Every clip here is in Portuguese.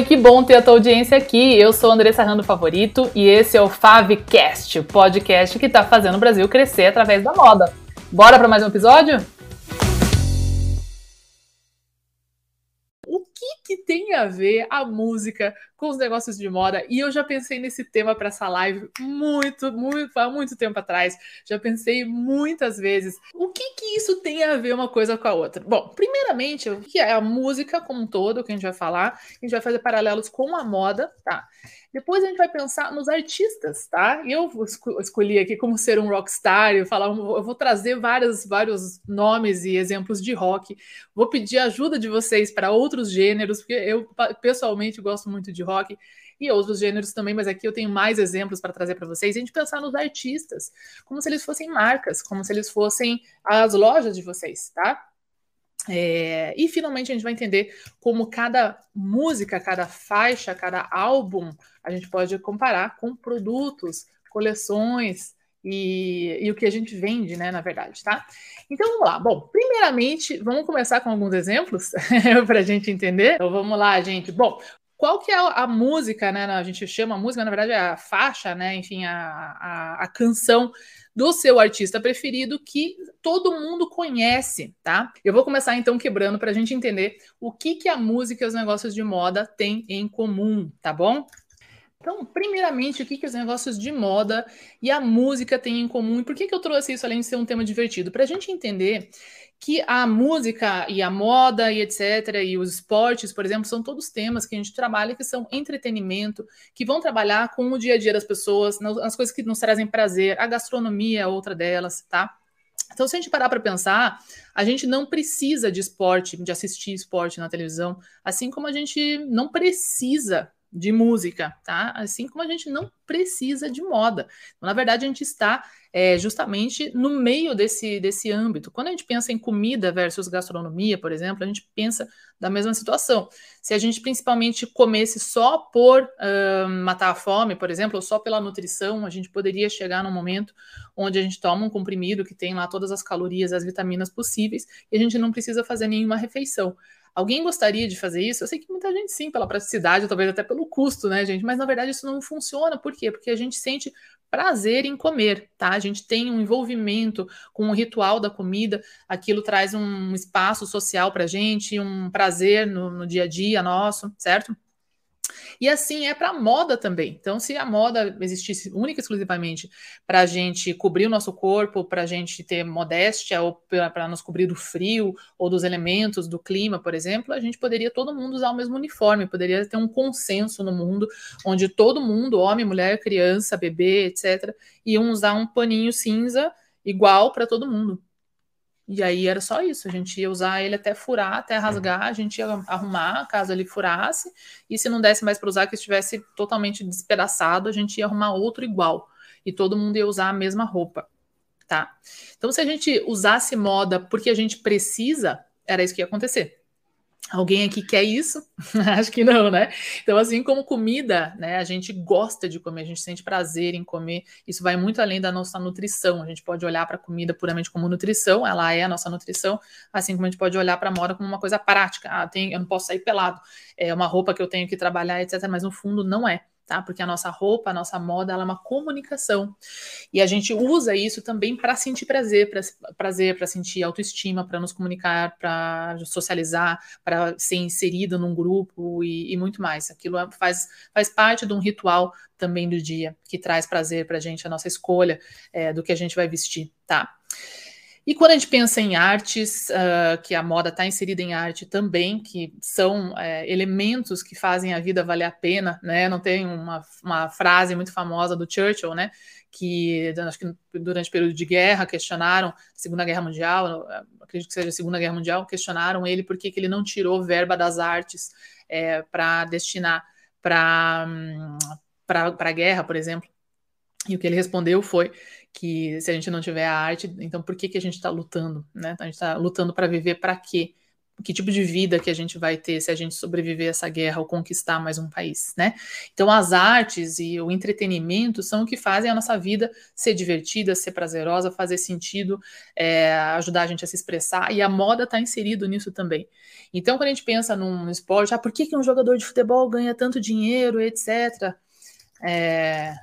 Oi, que bom ter a tua audiência aqui. Eu sou Andressa Rando Favorito e esse é o Favcast, o podcast que está fazendo o Brasil crescer através da moda. Bora para mais um episódio? que tem a ver a música com os negócios de moda. E eu já pensei nesse tema para essa live muito, muito, há muito tempo atrás. Já pensei muitas vezes. O que que isso tem a ver uma coisa com a outra? Bom, primeiramente, o que é a música como um todo, que a gente vai falar. A gente vai fazer paralelos com a moda, tá? Depois a gente vai pensar nos artistas, tá? Eu escolhi aqui como ser um rockstar, eu, falar, eu vou trazer vários, vários nomes e exemplos de rock. Vou pedir ajuda de vocês para outros gêneros, porque eu pessoalmente gosto muito de rock e outros gêneros também, mas aqui eu tenho mais exemplos para trazer para vocês. A gente pensar nos artistas, como se eles fossem marcas, como se eles fossem as lojas de vocês, tá? É, e finalmente a gente vai entender como cada música, cada faixa, cada álbum a gente pode comparar com produtos, coleções e, e, o que a gente vende, né, na verdade, tá? Então vamos lá. Bom, primeiramente, vamos começar com alguns exemplos para a gente entender. Então vamos lá, gente. Bom, qual que é a, música, né? A gente chama a música, na verdade, é a faixa, né? Enfim, a, a, a canção do seu artista preferido que todo mundo conhece, tá? Eu vou começar então quebrando para a gente entender o que, que a música e os negócios de moda têm em comum, tá bom? Então, primeiramente, o que, que os negócios de moda e a música têm em comum? E por que, que eu trouxe isso além de ser um tema divertido? Para a gente entender que a música e a moda e etc., e os esportes, por exemplo, são todos temas que a gente trabalha que são entretenimento, que vão trabalhar com o dia a dia das pessoas, as coisas que nos trazem prazer. A gastronomia é outra delas, tá? Então, se a gente parar para pensar, a gente não precisa de esporte, de assistir esporte na televisão, assim como a gente não precisa de música, tá? Assim como a gente não precisa de moda. Então, na verdade, a gente está é, justamente no meio desse, desse âmbito. Quando a gente pensa em comida versus gastronomia, por exemplo, a gente pensa da mesma situação. Se a gente principalmente comesse só por uh, matar a fome, por exemplo, ou só pela nutrição, a gente poderia chegar num momento onde a gente toma um comprimido que tem lá todas as calorias, as vitaminas possíveis, e a gente não precisa fazer nenhuma refeição. Alguém gostaria de fazer isso? Eu sei que muita gente sim, pela praticidade, talvez até pelo custo, né, gente? Mas na verdade isso não funciona. Por quê? Porque a gente sente prazer em comer, tá? A gente tem um envolvimento com o ritual da comida, aquilo traz um espaço social para gente, um prazer no, no dia a dia nosso, certo? E assim é para moda também. Então, se a moda existisse única e exclusivamente para a gente cobrir o nosso corpo, para a gente ter modéstia, ou para nos cobrir do frio, ou dos elementos, do clima, por exemplo, a gente poderia todo mundo usar o mesmo uniforme, poderia ter um consenso no mundo, onde todo mundo, homem, mulher, criança, bebê, etc., iam usar um paninho cinza igual para todo mundo. E aí era só isso, a gente ia usar ele até furar, até rasgar, a gente ia arrumar caso ele furasse, e se não desse mais para usar, que estivesse totalmente despedaçado, a gente ia arrumar outro igual. E todo mundo ia usar a mesma roupa, tá? Então, se a gente usasse moda porque a gente precisa, era isso que ia acontecer. Alguém aqui quer isso? Acho que não, né? Então, assim como comida, né? A gente gosta de comer, a gente sente prazer em comer. Isso vai muito além da nossa nutrição. A gente pode olhar para a comida puramente como nutrição, ela é a nossa nutrição, assim como a gente pode olhar para a como uma coisa prática. Ah, tem, eu não posso sair pelado, é uma roupa que eu tenho que trabalhar, etc. Mas no fundo não é tá? Porque a nossa roupa, a nossa moda, ela é uma comunicação. E a gente usa isso também para sentir prazer, para prazer, para sentir autoestima, para nos comunicar, para socializar, para ser inserido num grupo e, e, muito mais. Aquilo é, faz, faz parte de um ritual também do dia, que traz prazer para a gente, a nossa escolha é, do que a gente vai vestir, tá? E quando a gente pensa em artes, uh, que a moda está inserida em arte também, que são é, elementos que fazem a vida valer a pena, né? Não tem uma, uma frase muito famosa do Churchill, né? Que acho que durante o período de guerra questionaram, Segunda Guerra Mundial, acredito que seja a Segunda Guerra Mundial, questionaram ele por que ele não tirou verba das artes é, para destinar para para a guerra, por exemplo. E o que ele respondeu foi que se a gente não tiver a arte, então por que, que a gente está lutando? Né? A gente está lutando para viver para quê? que tipo de vida que a gente vai ter se a gente sobreviver a essa guerra ou conquistar mais um país, né? Então as artes e o entretenimento são o que fazem a nossa vida ser divertida, ser prazerosa, fazer sentido, é, ajudar a gente a se expressar e a moda está inserido nisso também. Então quando a gente pensa num esporte, ah, por que, que um jogador de futebol ganha tanto dinheiro, etc. É,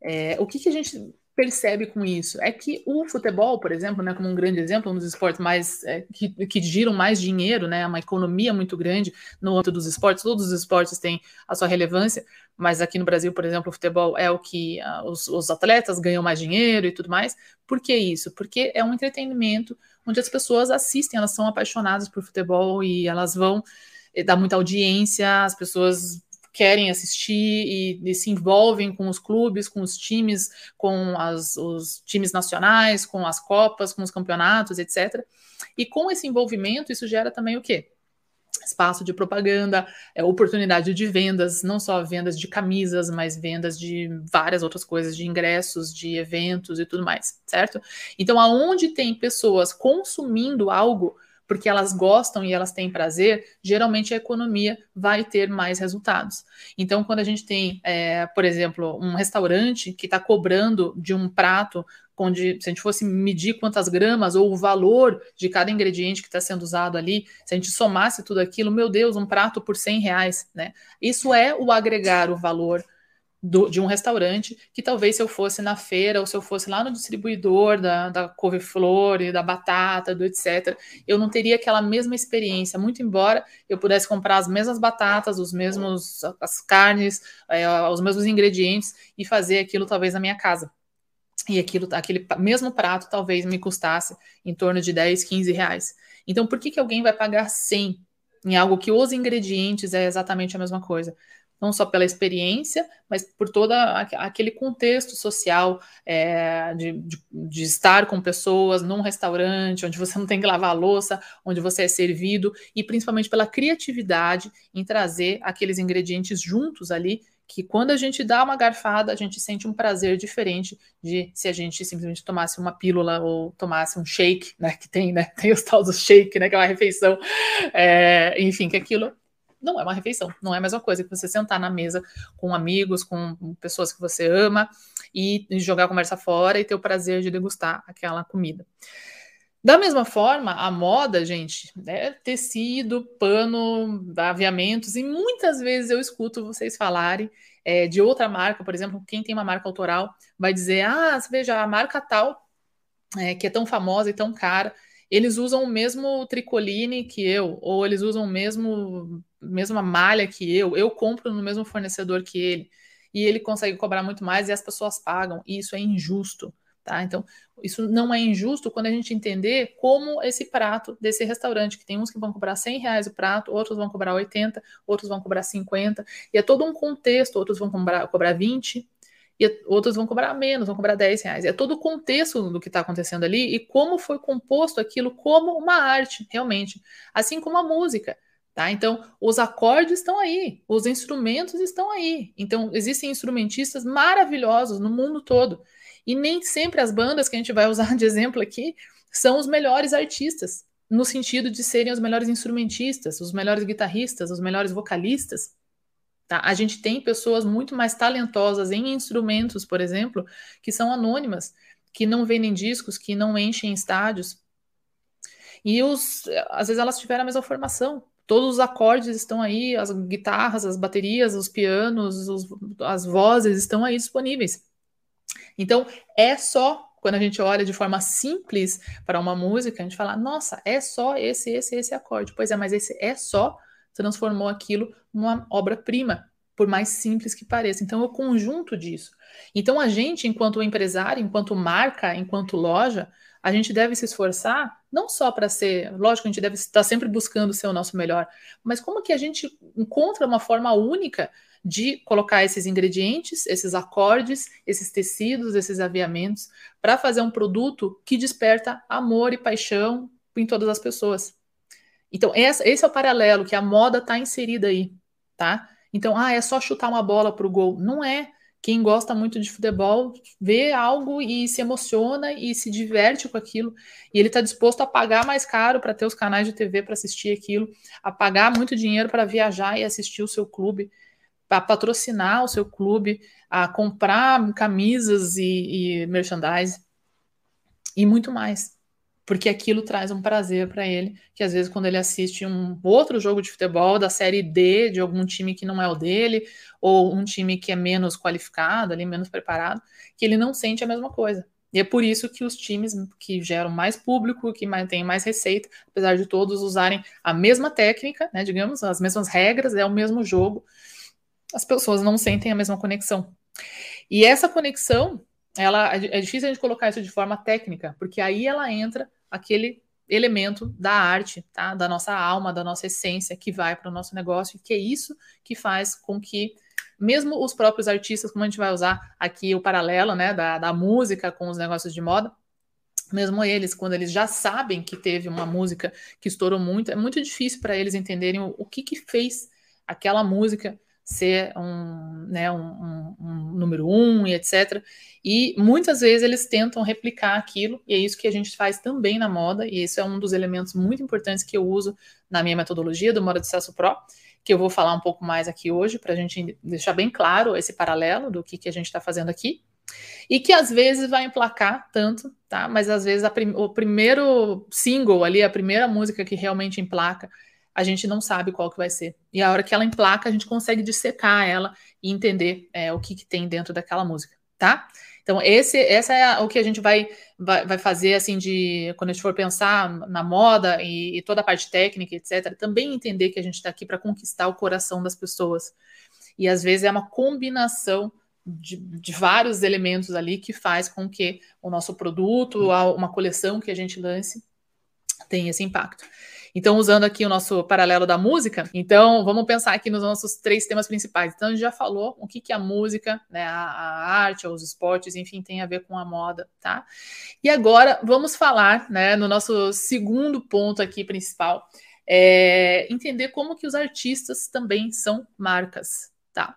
é, o que, que a gente percebe com isso? É que o futebol, por exemplo, né, como um grande exemplo, um dos esportes mais é, que, que giram mais dinheiro, né, uma economia muito grande no âmbito dos esportes, todos os esportes têm a sua relevância, mas aqui no Brasil, por exemplo, o futebol é o que uh, os, os atletas ganham mais dinheiro e tudo mais. Por que isso? Porque é um entretenimento onde as pessoas assistem, elas são apaixonadas por futebol e elas vão eh, dar muita audiência, as pessoas querem assistir e, e, se envolvem com os clubes, com os times, com as, os times nacionais, com as copas, com os campeonatos, etc. E com esse envolvimento, isso gera também o quê? Espaço de propaganda, é, oportunidade de vendas, não só vendas de camisas, mas vendas de várias outras coisas, de ingressos, de eventos e tudo mais, certo? Então, aonde tem pessoas consumindo algo, porque elas gostam e elas têm prazer, geralmente a economia vai ter mais resultados. Então, quando a gente tem, é, por exemplo, um restaurante que está cobrando de um prato, onde se a gente fosse medir quantas gramas ou o valor de cada ingrediente que está sendo usado ali, se a gente somasse tudo aquilo, meu Deus, um prato por 100 reais, né? Isso é o agregar o valor do, de um restaurante, que talvez se eu fosse na feira ou se eu fosse lá no distribuidor da, da couve-flor e da batata, do etc., eu não teria aquela mesma experiência, muito embora eu pudesse comprar as mesmas batatas, os mesmos as carnes, é, os mesmos ingredientes e fazer aquilo talvez na minha casa. E aquilo, aquele mesmo prato talvez me custasse em torno de 10, 15 reais. Então, por que, que alguém vai pagar 100 em algo que os ingredientes é exatamente a mesma coisa? Não só pela experiência, mas por todo aquele contexto social é, de, de, de, estar com pessoas num restaurante, onde você não tem que lavar a louça, onde você é servido, e principalmente pela criatividade em trazer aqueles ingredientes juntos ali, que quando a gente dá uma garfada, a gente sente um prazer diferente de se a gente simplesmente tomasse uma pílula ou tomasse um shake, né, que tem, né, tem os tal do shake, né, que é uma refeição, é, enfim, que aquilo não é uma refeição, não é a mesma coisa que você sentar na mesa com amigos, com pessoas que você ama e jogar a conversa fora e ter o prazer de degustar aquela comida. Da mesma forma, a moda, gente, é tecido, pano, aviamentos, e muitas vezes eu escuto vocês falarem é, de outra marca, por exemplo, quem tem uma marca autoral vai dizer: ah, veja, a marca tal, é, que é tão famosa e tão cara, eles usam o mesmo tricoline que eu, ou eles usam o mesmo mesma malha que eu, eu compro no mesmo fornecedor que ele, e ele consegue cobrar muito mais e as pessoas pagam, e isso é injusto. Tá? Então, isso não é injusto quando a gente entender como esse prato desse restaurante, que tem uns que vão cobrar 100 reais o prato, outros vão cobrar 80, outros vão cobrar 50, e é todo um contexto, outros vão cobrar, cobrar 20, e outros vão cobrar menos, vão cobrar 10 reais. É todo o contexto do que está acontecendo ali e como foi composto aquilo como uma arte, realmente. Assim como a música. Tá? Então, os acordes estão aí, os instrumentos estão aí. Então, existem instrumentistas maravilhosos no mundo todo. E nem sempre as bandas que a gente vai usar de exemplo aqui são os melhores artistas, no sentido de serem os melhores instrumentistas, os melhores guitarristas, os melhores vocalistas. Tá? A gente tem pessoas muito mais talentosas em instrumentos, por exemplo, que são anônimas, que não vendem discos, que não enchem estádios. E os, às vezes elas tiveram a mesma formação, todos os acordes estão aí, as guitarras, as baterias, os pianos, os, as vozes estão aí disponíveis. Então, é só quando a gente olha de forma simples para uma música, a gente fala, nossa, é só esse, esse, esse acorde. Pois é, mas esse é só transformou aquilo numa obra-prima, por mais simples que pareça. Então, é o conjunto disso. Então, a gente, enquanto empresário, enquanto marca, enquanto loja, a gente deve se esforçar não só para ser, lógico, a gente deve estar sempre buscando ser o nosso melhor, mas como que a gente encontra uma forma única de colocar esses ingredientes, esses acordes, esses tecidos, esses aviamentos, para fazer um produto que desperta amor e paixão em todas as pessoas. Então, essa, esse é o paralelo que a moda está inserida aí, tá? Então, ah, é só chutar uma bola para o gol. Não é. Quem gosta muito de futebol vê algo e se emociona e se diverte com aquilo. E ele está disposto a pagar mais caro para ter os canais de TV para assistir aquilo, a pagar muito dinheiro para viajar e assistir o seu clube, para patrocinar o seu clube, a comprar camisas e, e merchandise e muito mais porque aquilo traz um prazer para ele, que às vezes quando ele assiste um outro jogo de futebol da série D de algum time que não é o dele, ou um time que é menos qualificado, ali menos preparado, que ele não sente a mesma coisa. E é por isso que os times que geram mais público, que têm mais receita, apesar de todos usarem a mesma técnica, né, digamos, as mesmas regras, é o mesmo jogo, as pessoas não sentem a mesma conexão. E essa conexão, ela é difícil a gente colocar isso de forma técnica, porque aí ela entra aquele elemento da arte, tá? Da nossa alma, da nossa essência que vai para o nosso negócio, e que é isso que faz com que mesmo os próprios artistas, como a gente vai usar aqui o paralelo, né, da, da música com os negócios de moda, mesmo eles, quando eles já sabem que teve uma música que estourou muito, é muito difícil para eles entenderem o, o que que fez aquela música ser um, né, um, um, um, número um e etc. E muitas vezes eles tentam replicar aquilo, e é isso que a gente faz também na moda, e isso é um dos elementos muito importantes que eu uso na minha metodologia do Moda de Sucesso Pro, que eu vou falar um pouco mais aqui hoje, para a gente deixar bem claro esse paralelo do que, que a gente está fazendo aqui. E que às vezes vai emplacar tanto, tá? Mas às vezes prim o primeiro single ali, a primeira música que realmente emplaca, a gente não sabe qual que vai ser. E a hora que ela emplaca, a gente consegue dissecar ela e entender é, o que, que tem dentro daquela música, tá? Então, esse, essa é o que a gente vai, vai, vai, fazer, assim, de quando a gente for pensar na moda e, e toda a parte técnica, etc., também entender que a gente está aqui para conquistar o coração das pessoas. E às vezes é uma combinação de, de, vários elementos ali que faz com que o nosso produto, uma coleção que a gente lance, tenha esse impacto. Então, usando aqui o nosso paralelo da música, então vamos pensar aqui nos nossos três temas principais. Então, a gente já falou o que, que a música, né, a, a arte, os esportes, enfim, tem a ver com a moda, tá? E agora vamos falar, né, no nosso segundo ponto aqui principal, é entender como que os artistas também são marcas, tá?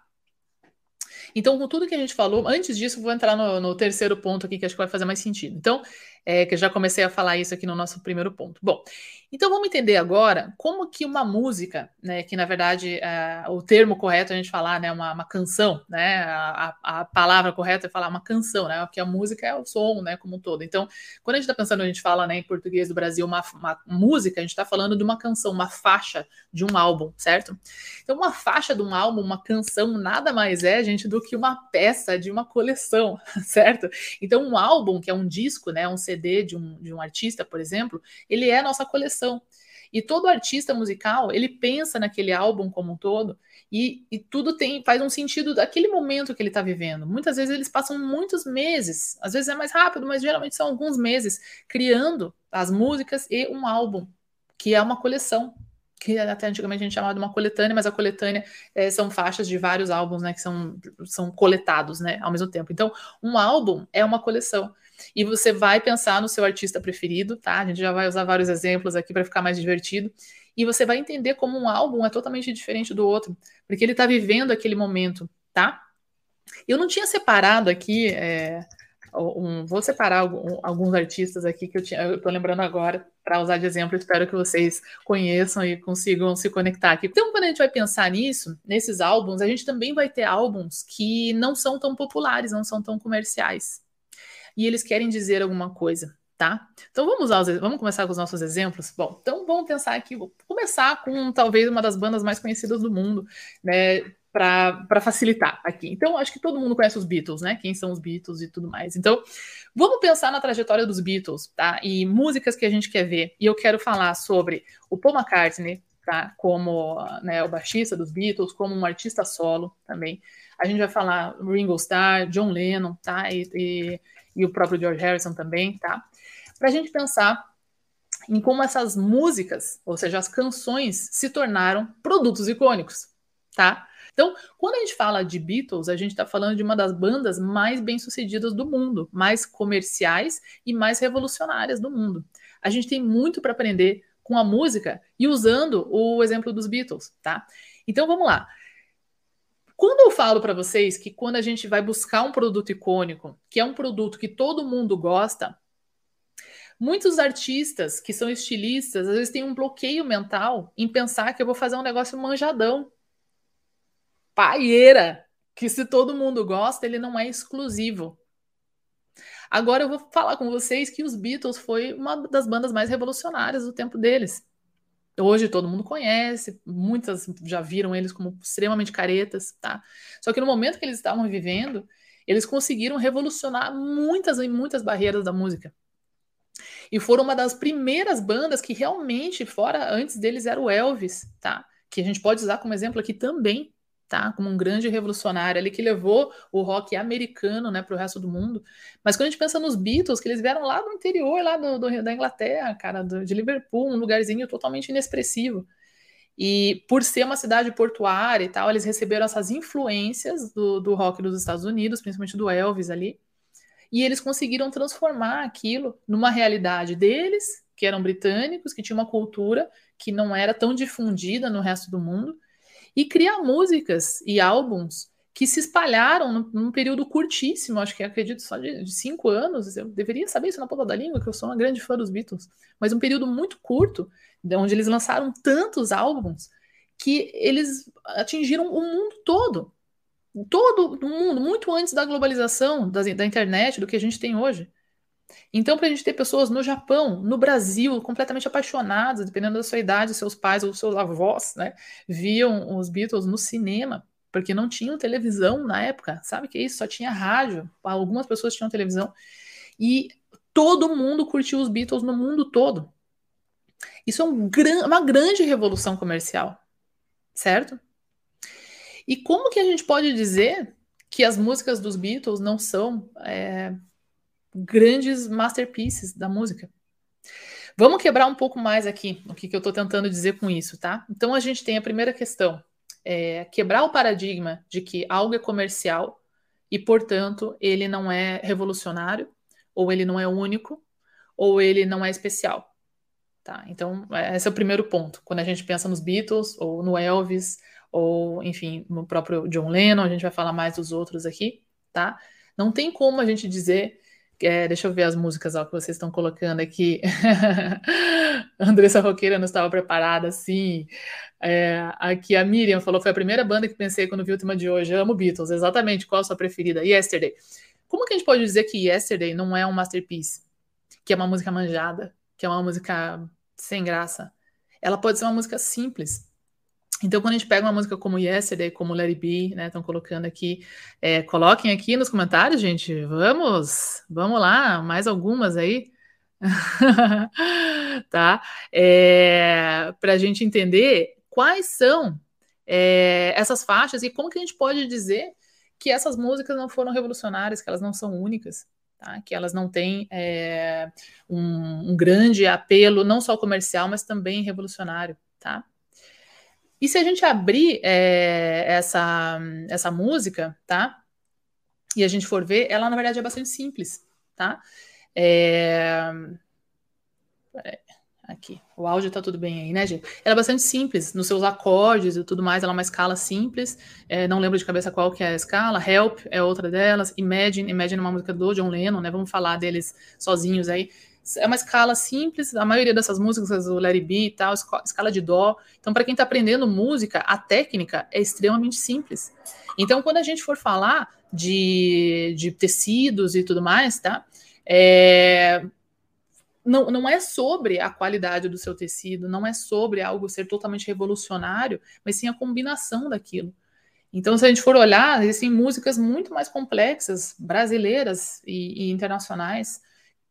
Então, com tudo que a gente falou, antes disso, vou entrar no, no terceiro ponto aqui que acho que vai fazer mais sentido. Então, é, que eu já comecei a falar isso aqui no nosso primeiro ponto. Bom, então vamos entender agora como que uma música, né, que na verdade é, o termo correto é a gente falar, né, uma, uma canção, né, a, a, palavra correta é falar uma canção, né, porque a música é o som, né, como um todo. Então, quando a gente está pensando, a gente fala, né, em português do Brasil, uma, uma música, a gente está falando de uma canção, uma faixa de um álbum, certo? Então, uma faixa de um álbum, uma canção, nada mais é, gente, do que uma peça de uma coleção, certo? Então, um álbum, que é um disco, né, um de um, de um artista, por exemplo, ele é nossa coleção. E todo artista musical, ele pensa naquele álbum como um todo e, e tudo tem faz um sentido daquele momento que ele está vivendo. Muitas vezes eles passam muitos meses, às vezes é mais rápido, mas geralmente são alguns meses, criando as músicas e um álbum, que é uma coleção que até antigamente a gente chamava de uma coletânea, mas a coletânea é, são faixas de vários álbuns, né, que são, são coletados, né, ao mesmo tempo. Então, um álbum é uma coleção. E você vai pensar no seu artista preferido, tá? A gente já vai usar vários exemplos aqui para ficar mais divertido. E você vai entender como um álbum é totalmente diferente do outro, porque ele está vivendo aquele momento, tá? Eu não tinha separado aqui, é, um, vou separar alguns artistas aqui que eu, tô lembrando agora para usar de exemplo, espero que vocês conheçam e consigam se conectar aqui. Então, quando a gente vai pensar nisso, nesses álbuns, a gente também vai ter álbuns que não são tão populares, não são tão comerciais e eles querem dizer alguma coisa, tá? Então vamos usar os, vamos começar com os nossos exemplos. Bom, então vamos pensar aqui, vou começar com talvez uma das bandas mais conhecidas do mundo, né? Para facilitar aqui. Então, acho que todo mundo conhece os Beatles, né? Quem são os Beatles e tudo mais. Então, vamos pensar na trajetória dos Beatles, tá? E músicas que a gente quer ver. E eu quero falar sobre o Paul McCartney, tá? Como né, o baixista dos Beatles, como um artista solo também. A gente vai falar Ringo Starr, John Lennon, tá? E, e e o próprio George Harrison também, tá? Para a gente pensar em como essas músicas, ou seja, as canções, se tornaram produtos icônicos, tá? Então, quando a gente fala de Beatles, a gente está falando de uma das bandas mais bem-sucedidas do mundo, mais comerciais e mais revolucionárias do mundo. A gente tem muito para aprender com a música e usando o exemplo dos Beatles, tá? Então, vamos lá. Quando eu falo para vocês que quando a gente vai buscar um produto icônico, que é um produto que todo mundo gosta, muitos artistas que são estilistas, às vezes têm um bloqueio mental em pensar que eu vou fazer um negócio manjadão. Paieira, que se todo mundo gosta, ele não é exclusivo. Agora eu vou falar com vocês que os Beatles foi uma das bandas mais revolucionárias do tempo deles. Hoje todo mundo conhece, muitas já viram eles como extremamente caretas, tá? Só que no momento que eles estavam vivendo, eles conseguiram revolucionar muitas e muitas barreiras da música. E foram uma das primeiras bandas que realmente, fora antes deles, era o Elvis, tá? Que a gente pode usar como exemplo aqui também, tá? Como um grande revolucionário ali que levou o rock americano, né, para o resto do mundo. Mas quando a gente pensa nos Beatles, que eles vieram lá do interior, lá do, do da Inglaterra, cara, do, de Liverpool, um lugarzinho totalmente inexpressivo. E por ser uma cidade portuária e tal, eles receberam essas influências do, do rock dos Estados Unidos, principalmente do Elvis ali. E eles conseguiram transformar aquilo numa realidade deles, que eram britânicos, que tinham uma cultura que não era tão difundida no resto do mundo e criar músicas e álbuns que se espalharam num, período curtíssimo, acho que acredito só de, cinco anos. Eu deveria saber isso na ponta da língua, que eu sou uma grande fã dos Beatles, mas um período muito curto, onde eles lançaram tantos álbuns que eles atingiram o mundo todo. Todo mundo, muito antes da globalização da, da internet, do que a gente tem hoje. Então, para a gente ter pessoas no Japão, no Brasil, completamente apaixonadas, dependendo da sua idade, seus pais ou seus avós, né, viam os Beatles no cinema, porque não tinham televisão na época, sabe que é isso? Só tinha rádio, algumas pessoas tinham televisão, e todo mundo curtiu os Beatles no mundo todo. Isso é um gran uma grande revolução comercial, certo? E como que a gente pode dizer que as músicas dos Beatles não são é, grandes masterpieces da música. Vamos quebrar um pouco mais aqui o que, que eu estou tentando dizer com isso, tá? Então a gente tem a primeira questão, é quebrar o paradigma de que algo é comercial e, portanto, ele não é revolucionário, ou ele não é único, ou ele não é especial. Tá? Então, esse é o primeiro ponto. Quando a gente pensa nos Beatles, ou no Elvis, ou, enfim, no próprio John Lennon, a gente vai falar mais dos outros aqui, tá? Não tem como a gente dizer é, deixa eu ver as músicas ó, que vocês estão colocando aqui. Andressa Roqueira não estava preparada, assim. É, aqui a Miriam falou: foi a primeira banda que pensei quando vi o tema de hoje. Eu amo Beatles, exatamente. Qual a sua preferida? Yesterday. Como que a gente pode dizer que Yesterday não é um masterpiece? Que é uma música manjada? Que é uma música sem graça? Ela pode ser uma música simples, então, quando a gente pega uma música como Yesterday, como Let It Be, né, estão colocando aqui, é, coloquem aqui nos comentários, gente, vamos, vamos lá, mais algumas aí, tá? É, Para a gente entender quais são é, essas faixas e como que a gente pode dizer que essas músicas não foram revolucionárias, que elas não são únicas, tá? que elas não têm é, um, um grande apelo, não só comercial, mas também revolucionário, tá? E se a gente abrir é, essa, essa música, tá? E a gente for ver, ela na verdade é bastante simples, tá? É... Aqui, o áudio tá tudo bem aí, né, gente? Ela é bastante simples nos seus acordes e tudo mais. Ela é uma escala simples. É, não lembro de cabeça qual que é a escala. Help é outra delas. Imagine, Imagine é uma música do John Lennon, né? Vamos falar deles sozinhos aí é uma escala simples, a maioria dessas músicas, o Larry B e tal, escala de dó. Então, para quem está aprendendo música, a técnica é extremamente simples. Então, quando a gente for falar de, de tecidos e tudo mais, tá? É, não, não é sobre a qualidade do seu tecido, não é sobre algo ser totalmente revolucionário, mas sim a combinação daquilo. Então, se a gente for olhar, existem músicas muito mais complexas, brasileiras e, e internacionais,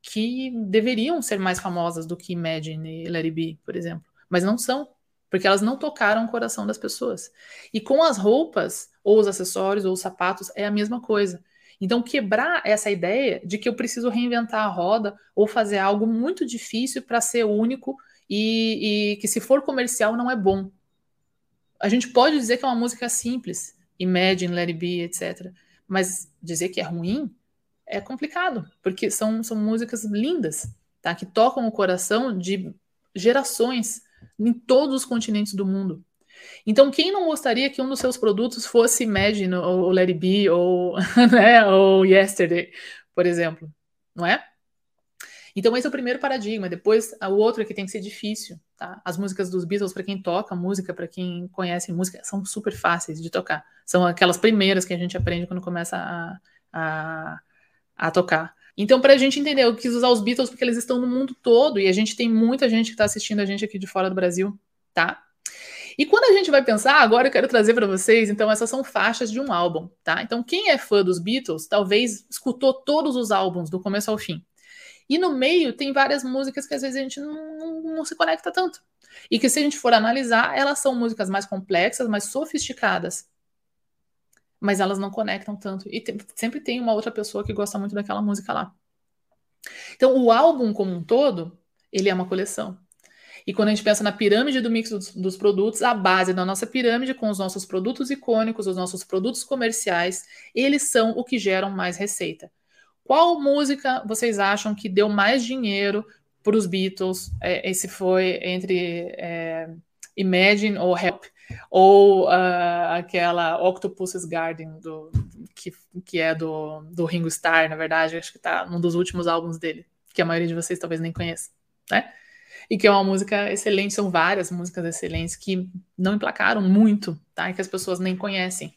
que deveriam ser mais famosas do que Imagine e Let It por exemplo, mas não são, porque elas não tocaram o coração das pessoas. E com as roupas, ou os acessórios, ou os sapatos, é a mesma coisa. Então, quebrar essa ideia de que eu preciso reinventar a roda ou fazer algo muito difícil para ser único e, e, que, se for comercial, não é bom. A gente pode dizer que é uma música simples, Imagine, Let It Be, etc. Mas dizer que é ruim é complicado, porque são, são músicas lindas, tá? Que tocam o coração de gerações em todos os continentes do mundo. Então, quem não gostaria que um dos seus produtos fosse Imagine, ou Let It Be, ou, né, ou Yesterday, por exemplo, não é? Então, esse é o primeiro paradigma. Depois, o outro é que tem que ser difícil, tá? As músicas dos Beatles, para quem toca música, para quem conhece música, são super fáceis de tocar. São aquelas primeiras que a gente aprende quando começa a, a, a tocar. Então, para a gente entender, eu quis usar os Beatles porque eles estão no mundo todo e a gente tem muita gente que está assistindo a gente aqui de fora do Brasil, tá? E quando a gente vai pensar, agora eu quero trazer para vocês, então essas são faixas de um álbum, tá? Então quem é fã dos Beatles, talvez escutou todos os álbuns do começo ao fim. E no meio tem várias músicas que às vezes a gente não, não, não se conecta tanto. E que se a gente for analisar, elas são músicas mais complexas, mais sofisticadas. Mas elas não conectam tanto. E tem, sempre tem uma outra pessoa que gosta muito daquela música lá. Então, o álbum como um todo, ele é uma coleção. E quando a gente pensa na pirâmide do mix dos, dos, produtos, a base da nossa pirâmide com os nossos produtos icônicos, os nossos produtos comerciais, eles são o que geram mais receita. Qual música vocês acham que deu mais dinheiro para os Beatles? É, esse foi entre é, Imagine ou Help, ou uh, aquela Octopus's Garden, do, que, que é do, do Ringo Starr, na verdade, acho que está num dos últimos álbuns dele, que a maioria de vocês talvez nem conheça, né? e que é uma música excelente, são várias músicas excelentes que não emplacaram muito, tá? E que as pessoas nem conhecem,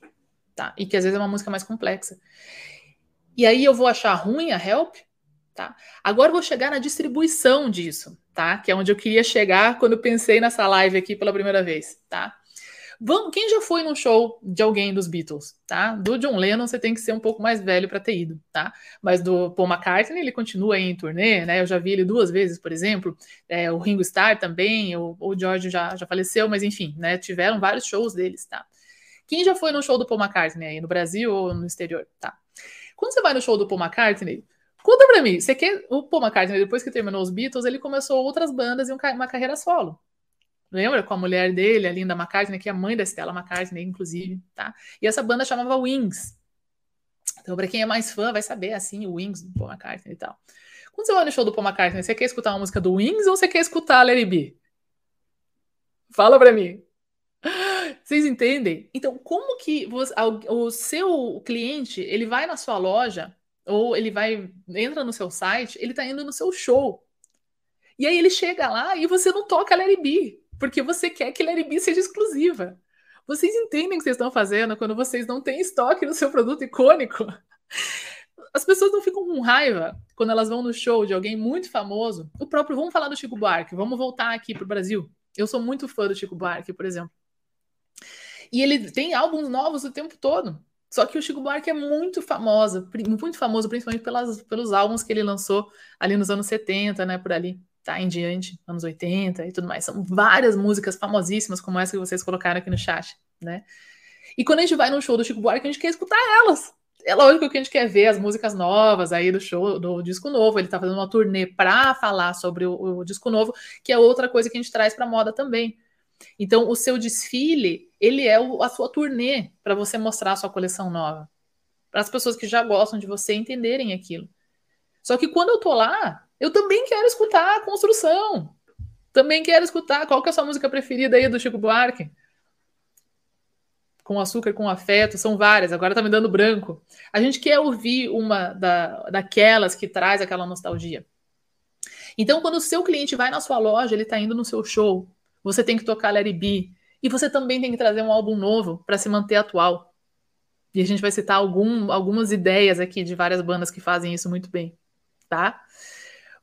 tá? E que às vezes é uma música mais complexa. E aí eu vou achar ruim a Help, tá? Agora eu vou chegar na distribuição disso, tá? Que é onde eu queria chegar quando eu pensei nessa live aqui pela primeira vez, tá? Vamos, quem já foi num show de alguém dos Beatles, tá? Do John Lennon você tem que ser um pouco mais velho para ter ido, tá? Mas do Paul McCartney ele continua aí em turnê, né? Eu já vi ele duas vezes, por exemplo. É, o Ringo Starr também, o, o George já, já faleceu, mas enfim, né? Tiveram vários shows deles, tá? Quem já foi no show do Paul McCartney aí no Brasil ou no exterior, tá? Quando você vai no show do Paul McCartney, conta pra mim, você quer o Paul McCartney depois que terminou os Beatles, ele começou outras bandas e uma carreira solo. Lembra? Com a mulher dele, a Linda McCartney, que é a mãe da Stella McCartney, inclusive, tá? E essa banda chamava Wings. Então, para quem é mais fã, vai saber, assim, o Wings do Paul McCartney e tal. Quando você vai no show do Paul McCartney, você quer escutar uma música do Wings ou você quer escutar a Larry B? Fala pra mim. Vocês entendem? Então, como que você, o seu cliente, ele vai na sua loja ou ele vai entra no seu site, ele tá indo no seu show. E aí ele chega lá e você não toca Larry B porque você quer que Larry B seja exclusiva. Vocês entendem o que vocês estão fazendo quando vocês não têm estoque no seu produto icônico? As pessoas não ficam com raiva quando elas vão no show de alguém muito famoso. O próprio, vamos falar do Chico Buarque, vamos voltar aqui para o Brasil. Eu sou muito fã do Chico Buarque, por exemplo. E ele tem álbuns novos o tempo todo. Só que o Chico Buarque é muito famoso, muito famoso, principalmente pelas, pelos álbuns que ele lançou ali nos anos 70, né, por ali tá, em diante, anos 80 e tudo mais. São várias músicas famosíssimas, como essa que vocês colocaram aqui no chat, né? E quando a gente vai no show do Chico Buarque, a gente quer escutar elas. É lógico que a gente quer ver as músicas novas aí do show, do disco novo. Ele tá fazendo uma turnê para falar sobre o, o, disco novo, que é outra coisa que a gente traz para moda também. Então, o seu desfile, ele é o, a sua turnê para você mostrar a sua coleção nova. Para as pessoas que já gostam de você entenderem aquilo. Só que quando eu tô lá, eu também quero escutar a construção. Também quero escutar qual que é a sua música preferida aí do Chico Buarque. Com açúcar, com afeto, são várias, agora tá me dando branco. A gente quer ouvir uma da, daquelas que traz aquela nostalgia. Então, quando o seu cliente vai na sua loja, ele tá indo no seu show, você tem que tocar Larry B. E você também tem que trazer um álbum novo para se manter atual. E a gente vai citar algum, algumas ideias aqui de várias bandas que fazem isso muito bem, tá?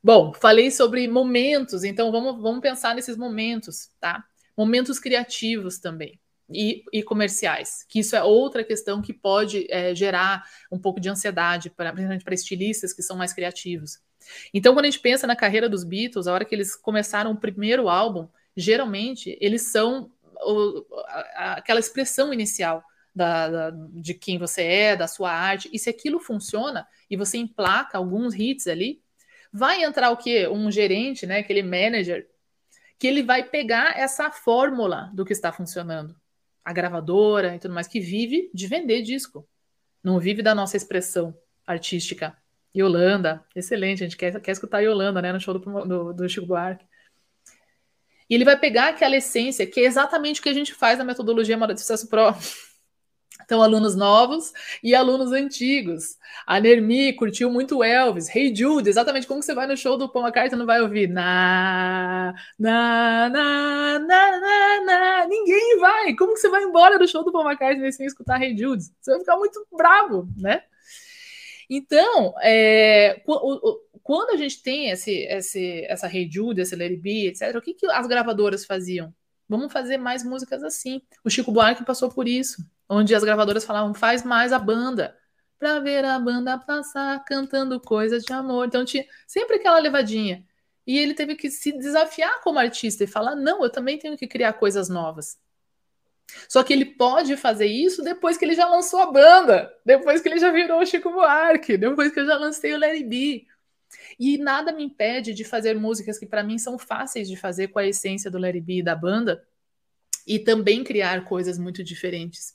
Bom, falei sobre momentos, então vamos, vamos pensar nesses momentos, tá? Momentos criativos também. E, e comerciais, que isso é outra questão que pode é, gerar um pouco de ansiedade, pra, principalmente para estilistas que são mais criativos. Então, quando a gente pensa na carreira dos Beatles, a hora que eles começaram o primeiro álbum, geralmente eles são o, a, aquela expressão inicial da, da, de quem você é, da sua arte, e se aquilo funciona e você emplaca alguns hits ali, Vai entrar o quê? Um gerente, né? Aquele manager, que ele vai pegar essa fórmula do que está funcionando. A gravadora e tudo mais, que vive de vender disco. Não vive da nossa expressão artística. Yolanda, excelente, a gente quer, quer escutar Yolanda, né? No show do, do, do Chico Buarque. E ele vai pegar aquela essência, que é exatamente o que a gente faz na metodologia Moda de Sucesso Pro. Então, alunos novos e alunos antigos. A Nermi curtiu muito Elvis. Hey Jude, exatamente como você vai no show do Paul McCartney não vai ouvir na, na, na, na, na, na. Ninguém vai. Como que você vai embora do show do Paul McCartney sem escutar Hey Jude? Você vai ficar muito bravo, né? Então, é, quando a gente tem esse, esse, essa Hey Jude, esse Larry B, etc., o que, que as gravadoras faziam? Vamos fazer mais músicas assim. O Chico Buarque passou por isso onde as gravadoras falavam faz mais a banda para ver a banda passar cantando coisas de amor. Então tinha sempre aquela levadinha. E ele teve que se desafiar como artista e falar: não, eu também tenho que criar coisas novas. Só que ele pode fazer isso depois que ele já lançou a banda, depois que ele já virou o Chico Buarque, depois que eu já lancei o Larry B. E nada me impede de fazer músicas que para mim são fáceis de fazer com a essência do Larry B e da banda e também criar coisas muito diferentes.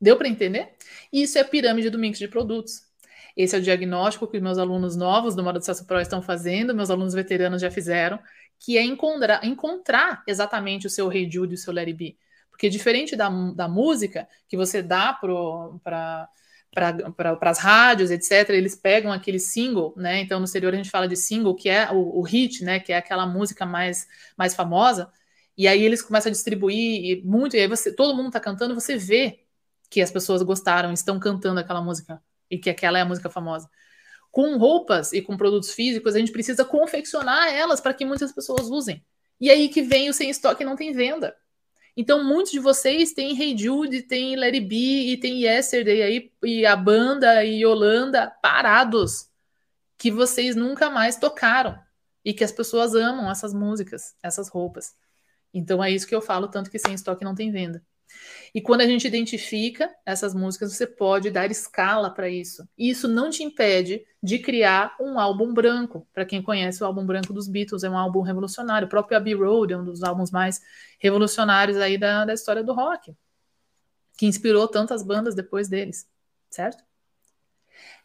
Deu para entender? Isso é a pirâmide do mix de produtos. Esse é o diagnóstico que meus alunos novos do Modo de Sucesso Pro estão fazendo, meus alunos veteranos já fizeram, que é encontrar, encontrar exatamente o seu Hey Jude e o seu Larry B. Porque diferente da, da música que você dá para para as rádios, etc., eles pegam aquele single, né? Então, no exterior a gente fala de single, que é o, o, hit, né? Que é aquela música mais, mais famosa, e aí eles começam a distribuir muito, e aí você, todo mundo está cantando, você vê que as pessoas gostaram, estão cantando aquela música e que aquela é a música famosa. Com roupas e com produtos físicos, a gente precisa confeccionar elas para que muitas pessoas usem. E aí que vem o sem estoque e não tem venda. Então, muitos de vocês têm Hey Jude, tem Larry B e tem Yesterday aí, e a banda e Yolanda parados, que vocês nunca mais tocaram. E que as pessoas amam essas músicas, essas roupas. Então é isso que eu falo, tanto que sem estoque não tem venda. E quando a gente identifica essas músicas, você pode dar escala para isso. E isso não te impede de criar um álbum branco. Para quem conhece o álbum branco dos Beatles, é um álbum revolucionário. O próprio Abbey Road é um dos álbuns mais revolucionários aí da, da história do rock, que inspirou tantas bandas depois deles, certo?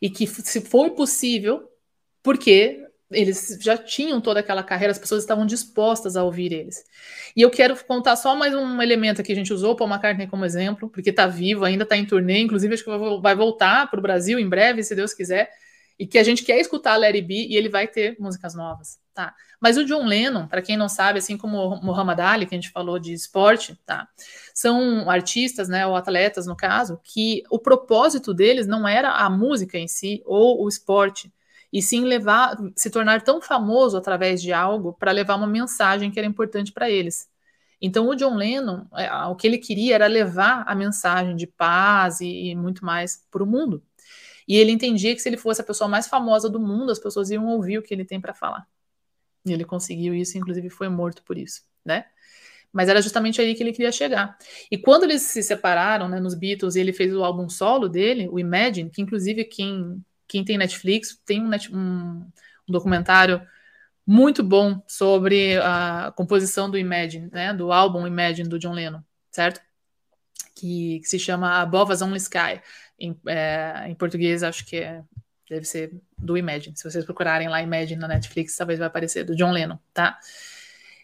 E que se foi possível, porque eles já tinham toda aquela carreira, as pessoas estavam dispostas a ouvir eles. E eu quero contar só mais um elemento que a gente usou, Paul McCartney como exemplo, porque está vivo, ainda está em turnê, inclusive acho que vai voltar para o Brasil em breve, se Deus quiser, e que a gente quer escutar Larry B e ele vai ter músicas novas, tá? Mas o John Lennon, para quem não sabe, assim como o Muhammad Ali, que a gente falou de esporte, tá? São artistas, né, ou atletas no caso, que o propósito deles não era a música em si ou o esporte, e sim levar, se tornar tão famoso através de algo para levar uma mensagem que era importante para eles. Então, o John Lennon, é, o que ele queria era levar a mensagem de paz e, e muito mais para o mundo. E ele entendia que se ele fosse a pessoa mais famosa do mundo, as pessoas iam ouvir o que ele tem para falar. E ele conseguiu isso, inclusive foi morto por isso, né? Mas era justamente aí que ele queria chegar. E quando eles se separaram, né, nos Beatles, e ele fez o álbum solo dele, o Imagine, que inclusive quem quem tem Netflix, tem um, um, um documentário muito bom sobre a composição do Imagine, né, do álbum Imagine do John Lennon, certo? Que, que se chama Above as Only Sky. Em, é, em, português, acho que é, deve ser do Imagine. Se vocês procurarem lá Imagine na Netflix, talvez vai aparecer, do John Lennon, tá?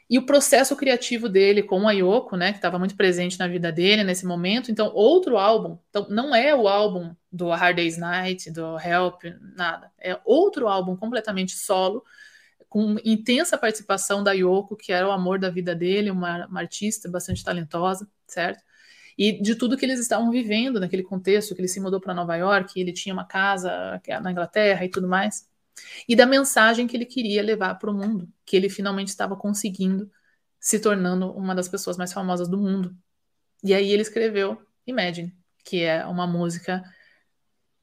E o processo criativo dele com a Yoko, né, que estava muito presente na vida dele nesse momento. Então, outro álbum, então não é o álbum do Hard Day's Night, do Help, nada. É outro álbum completamente solo, com intensa participação da Yoko, que era o amor da vida dele, uma, uma artista bastante talentosa, certo? E de tudo que eles estavam vivendo naquele contexto, que ele se mudou para Nova York, ele tinha uma casa é na Inglaterra e tudo mais e da mensagem que ele queria levar para o mundo, que ele finalmente estava conseguindo, se tornando uma das pessoas mais famosas do mundo. E aí ele escreveu Imagine, que é uma música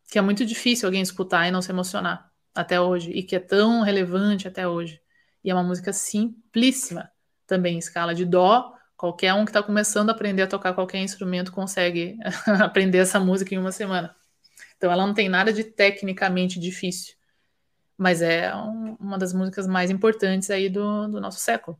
que é muito difícil alguém escutar e não se emocionar até hoje, e que é tão relevante até hoje. E é uma música simplíssima, também em escala de dó. Qualquer um que está começando a aprender a tocar qualquer instrumento consegue aprender essa música em uma semana. Então ela não tem nada de tecnicamente difícil mas é um, uma das músicas mais importantes aí do, do nosso século.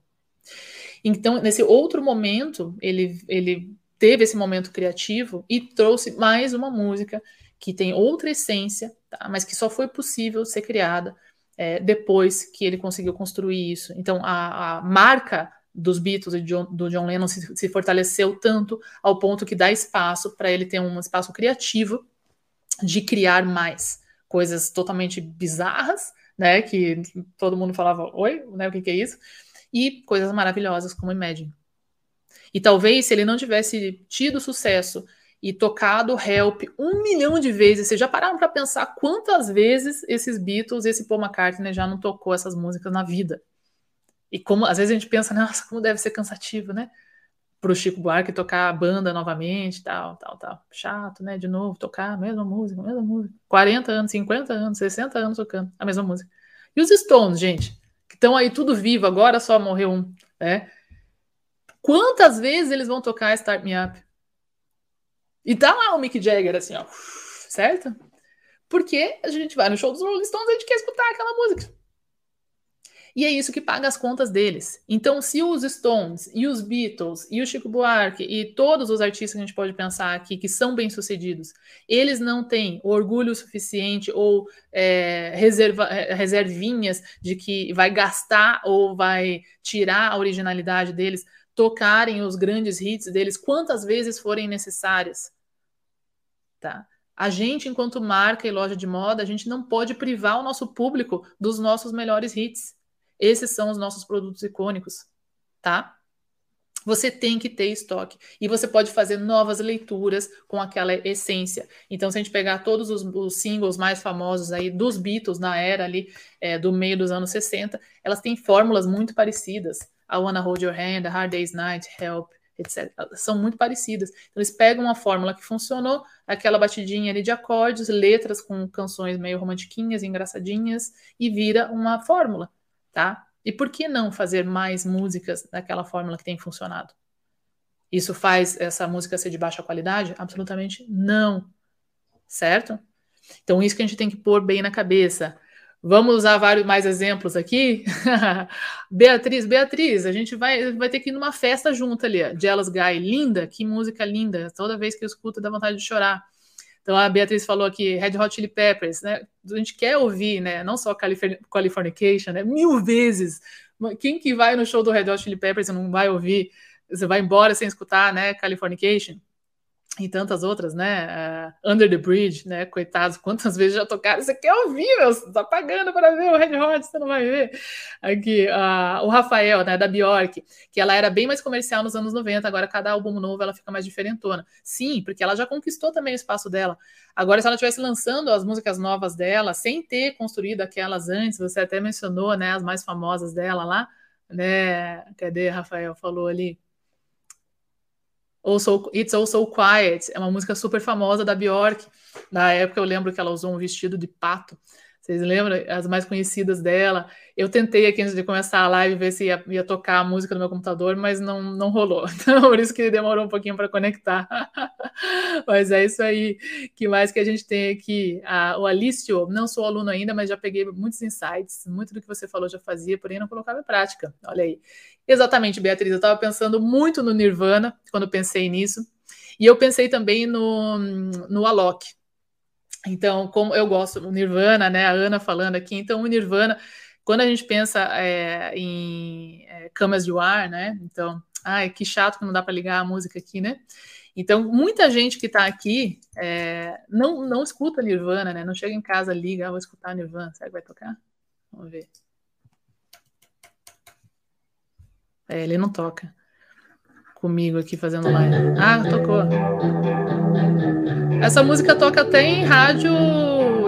Então, nesse outro momento, ele, ele teve esse momento criativo e trouxe mais uma música que tem outra essência, tá? mas que só foi possível ser criada é, depois que ele conseguiu construir isso. Então, a, a marca dos Beatles e do John Lennon se, se fortaleceu tanto ao ponto que dá espaço para ele ter um espaço criativo de criar mais coisas totalmente bizarras, né? Que todo mundo falava, oi, né? O que, que é isso? E coisas maravilhosas como Imagine. E talvez se ele não tivesse tido sucesso e tocado Help um milhão de vezes, vocês já pararam para pensar quantas vezes esses Beatles, esse Paul McCartney já não tocou essas músicas na vida? E como às vezes a gente pensa, nossa, como deve ser cansativo, né? Para o Chico Buarque tocar a banda novamente, tal, tal, tal. Chato, né? De novo, tocar a mesma música, a mesma música. 40 anos, 50 anos, 60 anos tocando a mesma música. E os Stones, gente, que estão aí tudo vivo, agora só morreu um, né? Quantas vezes eles vão tocar Start Me Up? E tá lá o Mick Jagger, assim, ó, certo? Porque a gente vai no show dos Rolling Stones e a gente quer escutar aquela música. E é isso que paga as contas deles. Então, se os Stones e os Beatles e o Chico Buarque e todos os artistas que a gente pode pensar aqui que são bem-sucedidos, eles não têm orgulho suficiente ou é, reserva, é, reservinhas de que vai gastar ou vai tirar a originalidade deles, tocarem os grandes hits deles quantas vezes forem necessárias. Tá? A gente, enquanto marca e loja de moda, a gente não pode privar o nosso público dos nossos melhores hits. Esses são os nossos produtos icônicos, tá? Você tem que ter estoque e você pode fazer novas leituras com aquela essência. Então, se a gente pegar todos os, os singles mais famosos aí dos Beatles na era ali é, do meio dos anos 60, elas têm fórmulas muito parecidas. I Wanna Hold Your Hand, A Hard Day's Night, Help, etc. São muito parecidas. Então, eles pegam uma fórmula que funcionou, aquela batidinha ali de acordes, letras com canções meio romantiquinhas, engraçadinhas, e vira uma fórmula tá? E por que não fazer mais músicas daquela fórmula que tem funcionado? Isso faz essa música ser de baixa qualidade? Absolutamente não. Certo? Então, isso que a gente tem que pôr bem na cabeça. Vamos usar vários mais exemplos aqui. Beatriz, Beatriz, a gente vai, vai ter que ir numa festa junto ali. Jealous Guy, linda, que música linda. Toda vez que eu escuto dá vontade de chorar. Então a Beatriz falou aqui, Red Hot Chili Peppers, né? A gente quer ouvir, né? Não só Californication, né? Mil vezes. Quem que vai no show do Red Hot Chili Peppers e não vai ouvir? Você vai embora sem escutar, né? Californication? E tantas outras, né? Uh, Under the Bridge, né? Coitados, quantas vezes já tocaram? Você quer ouvir, meu? Você tá pagando para ver o Red Hot, você não vai ver. Aqui, uh, o Rafael, né? Da Bjork, que ela era bem mais comercial nos anos 90, agora cada álbum novo ela fica mais diferentona. Sim, porque ela já conquistou também o espaço dela. Agora, se ela estivesse lançando as músicas novas dela, sem ter construído aquelas antes, você até mencionou, né? As mais famosas dela lá, né? Cadê, Rafael? Falou ali Also, It's All So Quiet, é uma música super famosa da Bjork. Na época eu lembro que ela usou um vestido de pato. Vocês lembram? As mais conhecidas dela. Eu tentei aqui antes de começar a live ver se ia, ia tocar a música no meu computador, mas não, não rolou. Então, por isso que demorou um pouquinho para conectar. mas é isso aí. que mais que a gente tem aqui? Ah, o Alício, não sou aluno ainda, mas já peguei muitos insights. Muito do que você falou já fazia, porém não colocava em prática. Olha aí. Exatamente, Beatriz. Eu estava pensando muito no Nirvana quando pensei nisso. E eu pensei também no, no Alok. Então, como eu gosto do Nirvana, né? A Ana falando aqui. Então, o Nirvana, quando a gente pensa é, em é, camas de ar, né? Então, ai, que chato que não dá para ligar a música aqui, né? Então, muita gente que está aqui é, não, não escuta Nirvana, né? Não chega em casa, liga, ah, vou escutar Nirvana. Será que vai tocar? Vamos ver. É, ele não toca comigo aqui fazendo live. Ah, tocou. Essa música toca até em rádio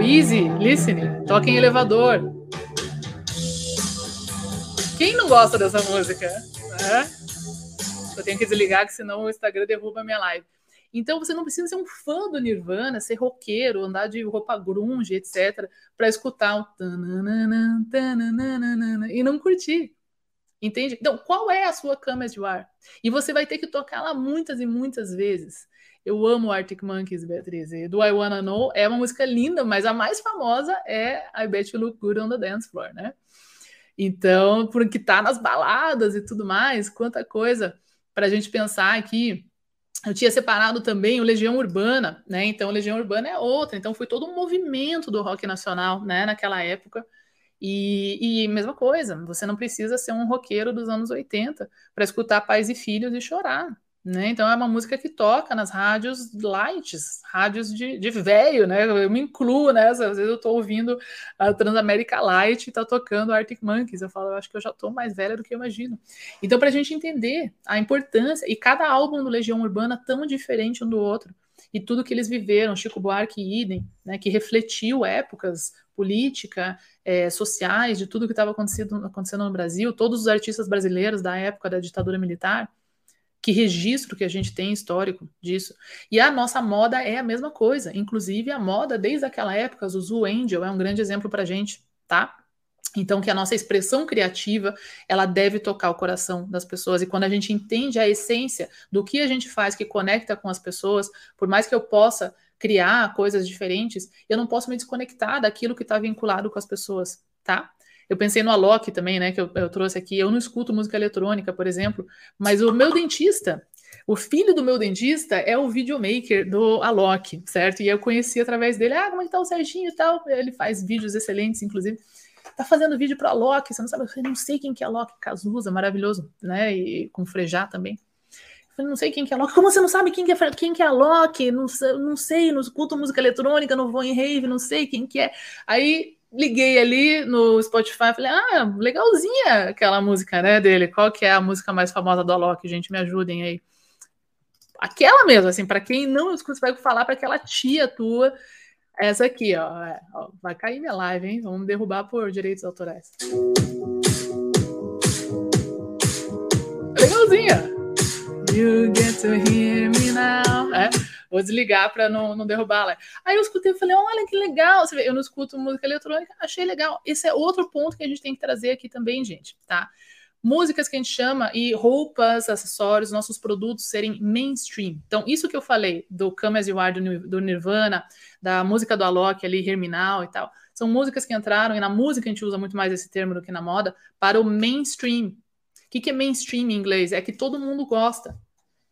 easy, listening, toca em elevador. Quem não gosta dessa música? É? Eu tenho que desligar, que senão o Instagram derruba a minha live. Então você não precisa ser um fã do Nirvana, ser roqueiro, andar de roupa grunge, etc, para escutar um e não curtir. Entende? Então, qual é a sua cama de ar? E você vai ter que tocar lá muitas e muitas vezes. Eu amo Arctic Monkeys, Beatriz. E do I Wanna Know é uma música linda, mas a mais famosa é I Bet You Look Good on the Dance Floor, né? Então, porque tá nas baladas e tudo mais, quanta coisa para a gente pensar aqui. Eu tinha separado também o Legião Urbana, né? Então, Legião Urbana é outra. Então, foi todo um movimento do rock nacional, né? Naquela época E, e mesma coisa, você não precisa ser um roqueiro dos anos 80 para escutar Pais e Filhos e chorar. Né? Então é uma música que toca nas rádios lights, rádios de, de velho, né? Eu me incluo nessa, às vezes eu estou ouvindo a Transamérica Light e tá tocando Arctic Monkeys. Eu falo, eu acho que eu já estou mais velha do que eu imagino. Então, para a gente entender a importância, e cada álbum do Legião Urbana tão diferente um do outro, e tudo que eles viveram, Chico Buarque e Idem, né, que refletiu épocas política, é, sociais, de tudo que estava acontecendo, acontecendo no Brasil, todos os artistas brasileiros da época da ditadura militar, que registro que a gente tem histórico disso. E a nossa moda é a mesma coisa. Inclusive, a moda, desde aquela época, Zuzu Angel é um grande exemplo para a gente, tá? Então, que a nossa expressão criativa, ela deve tocar o coração das pessoas. E quando a gente entende a essência do que a gente faz que conecta com as pessoas, por mais que eu possa criar coisas diferentes, eu não posso me desconectar daquilo que está vinculado com as pessoas, tá? Eu pensei no Alok também, né, que eu, eu trouxe aqui. Eu não escuto música eletrônica, por exemplo, mas o meu dentista, o filho do meu dentista é o videomaker do Alok, certo? E eu conheci através dele, ah, como é que tá o Serginho e tal. Ele faz vídeos excelentes, inclusive. Tá fazendo vídeo para Alok, você não sabe, eu não sei quem que é Alok, Cazuza, maravilhoso, né? E com Frejá também. Eu não sei quem que é Alok. Como você não sabe quem que é, quem que é Alok? Não, não sei, não escuto música eletrônica, não vou em rave, não sei quem que é. Aí liguei ali no Spotify e falei, ah, legalzinha aquela música, né, dele. Qual que é a música mais famosa do Alok? Gente, me ajudem aí. Aquela mesmo, assim, para quem não escuta, vai falar para aquela tia tua. Essa aqui, ó, é, ó, Vai cair minha live, hein? Vamos derrubar por direitos autorais. Legalzinha. You get to hear me now. É vou desligar para não, não derrubar ela. Aí eu escutei e falei, olha que legal. Você vê, eu não escuto música eletrônica, achei legal. Esse é outro ponto que a gente tem que trazer aqui também, gente, tá? Músicas que a gente chama e roupas, acessórios, nossos produtos serem mainstream. Então, isso que eu falei do Come As You Are do, Nirvana, da música do Alok ali, Herminal e tal, são músicas que entraram, e na música a gente usa muito mais esse termo do que na moda, para o mainstream. O que, que é mainstream em inglês? É que todo mundo gosta.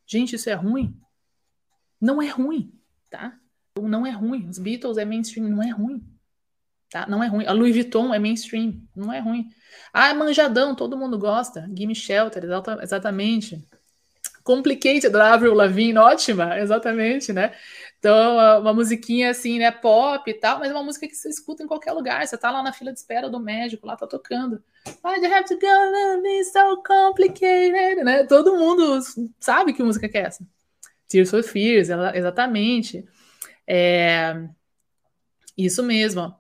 Gente, isso é ruim? Não é ruim, tá? Não é ruim. Os Beatles é mainstream, não é ruim. Tá? Não é ruim. A Louis Vuitton é mainstream, não é ruim. Ah, é manjadão, todo mundo gosta. Gimme Shelter, exatamente. Complicated, da Avril Lavigne, ótima, exatamente, né? Então, uma musiquinha assim, né, pop e tal, mas é uma música que você escuta em ququer lugar. Você tá lá na fila de espera do médico, lá tá tocando. Why you have to go be so complicated, né? Todo mundo sabe que música que é essa. Tears for Fears, exatamente. É, isso mesmo.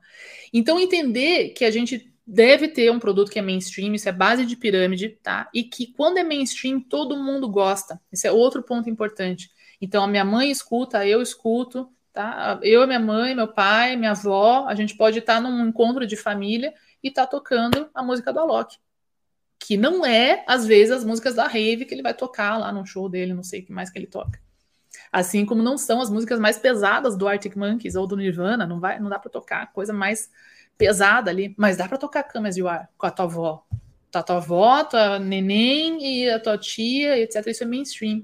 Então, entender que a gente deve ter um produto que é mainstream, isso é base de pirâmide, tá? E que quando é mainstream, todo mundo gosta. Esse é outro ponto importante. Então, a minha mãe escuta, eu escuto, tá? Eu, minha mãe, meu pai, minha avó, a gente pode estar num encontro de família e estar tá tocando a música do Alok. Que não é, às vezes, as músicas da Rave que ele vai tocar lá no show dele, não sei o que mais que ele toca. Assim como não são as músicas mais pesadas do Arctic Monkeys ou do Nirvana, não vai, não dá para tocar coisa mais pesada ali, mas dá para tocar Come As You Are com a tua avó. Tua, tua avó, tua neném e a tua tia, etc. Isso é mainstream.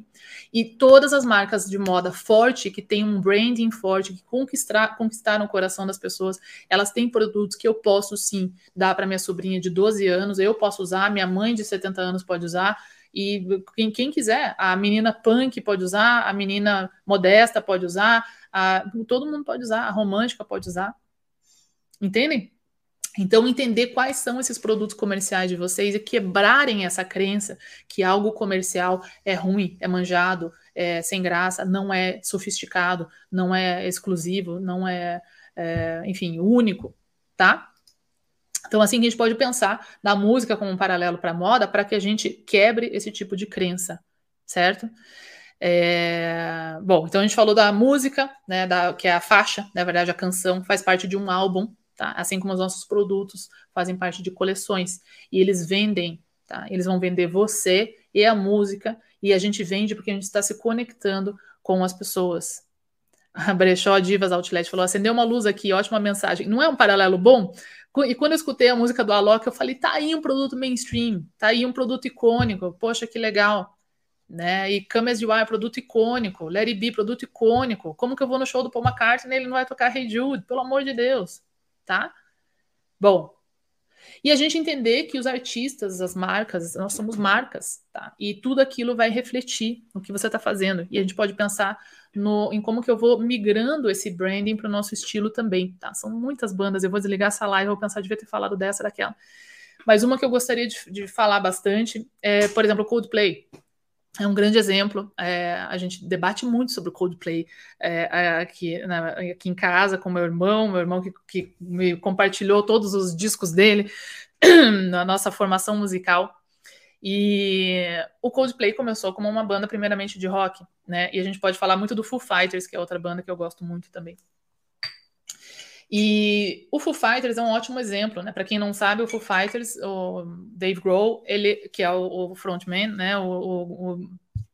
E todas as marcas de moda forte, que tem um branding forte, que conquistar, conquistaram o coração das pessoas, elas têm produtos que eu posso sim dar para minha sobrinha de 12 anos, eu posso usar, minha mãe de 70 anos pode usar, e quem, quem, quiser, a menina punk pode usar, a menina modesta pode usar, a, todo mundo pode usar, a romântica pode usar. Entendem? Então, entender quais são esses produtos comerciais de vocês e quebrarem essa crença que algo comercial é ruim, é manjado, é sem graça, não é sofisticado, não é exclusivo, não é, é enfim, único, tá? Então, assim que a gente pode pensar na música como um paralelo para a moda, para que a gente quebre esse tipo de crença, certo? É... Bom, então a gente falou da música, né, da, que é a faixa, na verdade a canção faz parte de um álbum, tá? Assim como os nossos produtos fazem parte de coleções e eles vendem, tá? Eles vão vender você e a música e a gente vende porque a gente está se conectando com as pessoas. A Brechó Divas Outlet falou: acendeu uma luz aqui, ótima mensagem. Não é um paralelo bom? E quando eu escutei a música do Alok, eu falei, tá aí um produto mainstream, tá aí um produto icônico, poxa, que legal. Né? E Come As You Are, produto icônico, It Be, produto icônico. Como que eu vou no show do Paul McCartney e ele não vai tocar Hey Jude? Pelo amor de Deus, tá? Bom, E a gente entender que os artistas, as marcas, nós somos marcas, tá? E tudo aquilo vai refletir no que você está fazendo. E a gente pode pensar no, em como que eu vou migrando esse branding para o nosso estilo também, tá? São muitas bandas, eu vou desligar essa live, vou pensar, devia ter falado dessa, daquela. Mas uma que eu gostaria de, de falar bastante é, por exemplo, o Coldplay. É um grande exemplo. É, a gente debate muito sobre o Coldplay é, aqui, aqui em casa com meu irmão, meu irmão que, que me compartilhou todos os discos dele na nossa formação musical. E o Coldplay começou como uma banda primeiramente de rock, né? E a gente pode falar muito do Foo Fighters, que é outra banda que eu gosto muito também. E o Foo Fighters é um ótimo exemplo, né? Para quem não sabe, o Foo Fighters, o Dave Grohl, ele que é o, o frontman, né? O, o,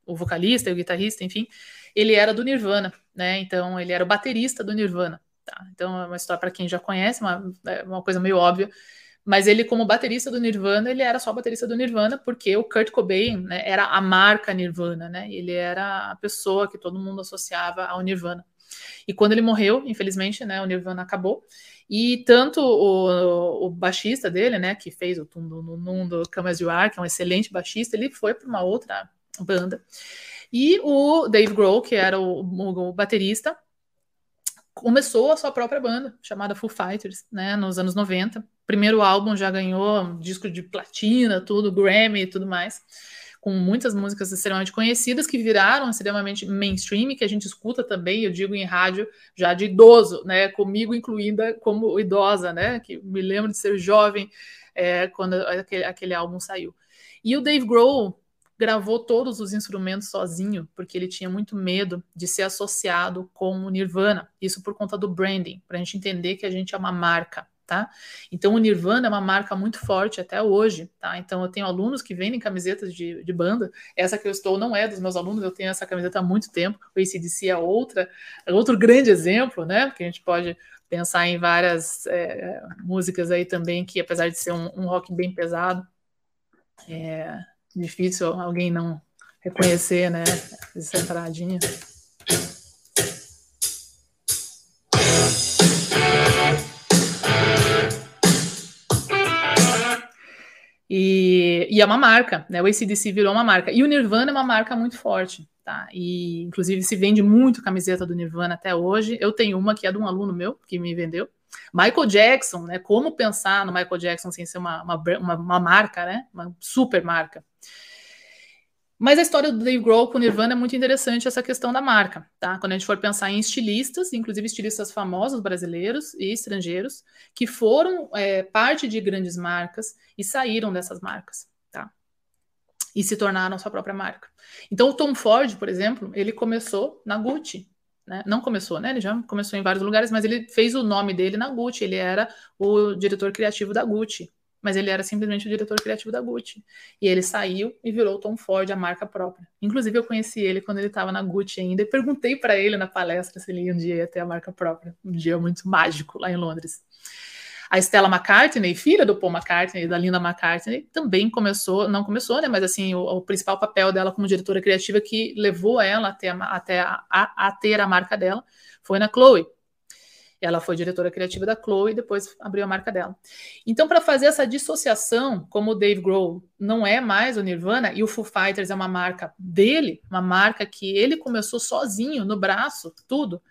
o vocalista, o guitarrista, enfim, ele era do Nirvana, né? Então ele era o baterista do Nirvana. Tá? Então é uma história para quem já conhece, uma, é uma coisa meio óbvia. Mas ele, como baterista do Nirvana, ele era só baterista do Nirvana, porque o Kurt Cobain né, era a marca Nirvana, né? Ele era a pessoa que todo mundo associava ao Nirvana. E quando ele morreu, infelizmente, né, o Nirvana acabou. E tanto o, o baixista dele, né, que fez o Tum no Mundo Camas You Are, que é um excelente baixista, ele foi para uma outra banda. E o Dave Grohl, que era o, o, o baterista, começou a sua própria banda, chamada Foo Fighters, né, nos anos 90 primeiro álbum já ganhou disco de platina, tudo, Grammy e tudo mais, com muitas músicas extremamente conhecidas que viraram extremamente mainstream, que a gente escuta também, eu digo em rádio, já de idoso, né? Comigo incluída como idosa, né? Que me lembro de ser jovem é, quando aquele, aquele álbum saiu. E o Dave Grohl gravou todos os instrumentos sozinho, porque ele tinha muito medo de ser associado com o Nirvana. Isso por conta do branding, para a gente entender que a gente é uma marca, tá? Então o Nirvana é uma marca muito forte até hoje, tá? Então eu tenho alunos que vendem camisetas de, de banda. Essa que eu estou não é dos meus alunos, eu tenho essa camiseta há muito tempo. O ACDC é outra, é outro grande exemplo, né? Porque a gente pode pensar em várias é, músicas aí também que, apesar de ser um, um rock bem pesado, é difícil alguém não reconhecer, né? Essa entradinha. E, e, é uma marca, né? O ACDC virou uma marca. E o Nirvana é uma marca muito forte, tá? E inclusive se vende muito camiseta do Nirvana até hoje. Eu tenho uma que é de um aluno meu que me vendeu. Michael Jackson, né? Como pensar no Michael Jackson sem ser uma, uma, uma, uma marca, né? Uma super marca. Mas a história do Dave Grohl com o Nirvana é muito interessante essa questão da marca, tá? Quando a gente for pensar em estilistas, inclusive estilistas famosos brasileiros e estrangeiros, que foram é, parte de grandes marcas e saíram dessas marcas, tá? E se tornaram sua própria marca. Então o Tom Ford, por exemplo, ele começou na Gucci, né? Não começou, né? Ele já começou em vários lugares, mas ele fez o nome dele na Gucci. Ele era o diretor criativo da Gucci mas ele era simplesmente o diretor criativo da Gucci. E ele saiu e virou Tom Ford, a marca própria. Inclusive, eu conheci ele quando ele estava na Gucci ainda e perguntei para ele na palestra se ele um dia ia ter a marca própria. Um dia muito mágico lá em Londres. A Stella McCartney, filha do Paul McCartney da Linda McCartney, também começou, não começou, né? Mas assim, o, o principal papel dela como diretora criativa que levou ela até, a, até a, a, a ter a marca dela foi na Chloe. Ela foi diretora criativa da Chloe e depois abriu a marca dela. Então, para fazer essa dissociação, como o Dave Grohl não é mais o Nirvana e o Foo Fighters é uma marca dele, uma marca que ele começou sozinho, no braço, tudo.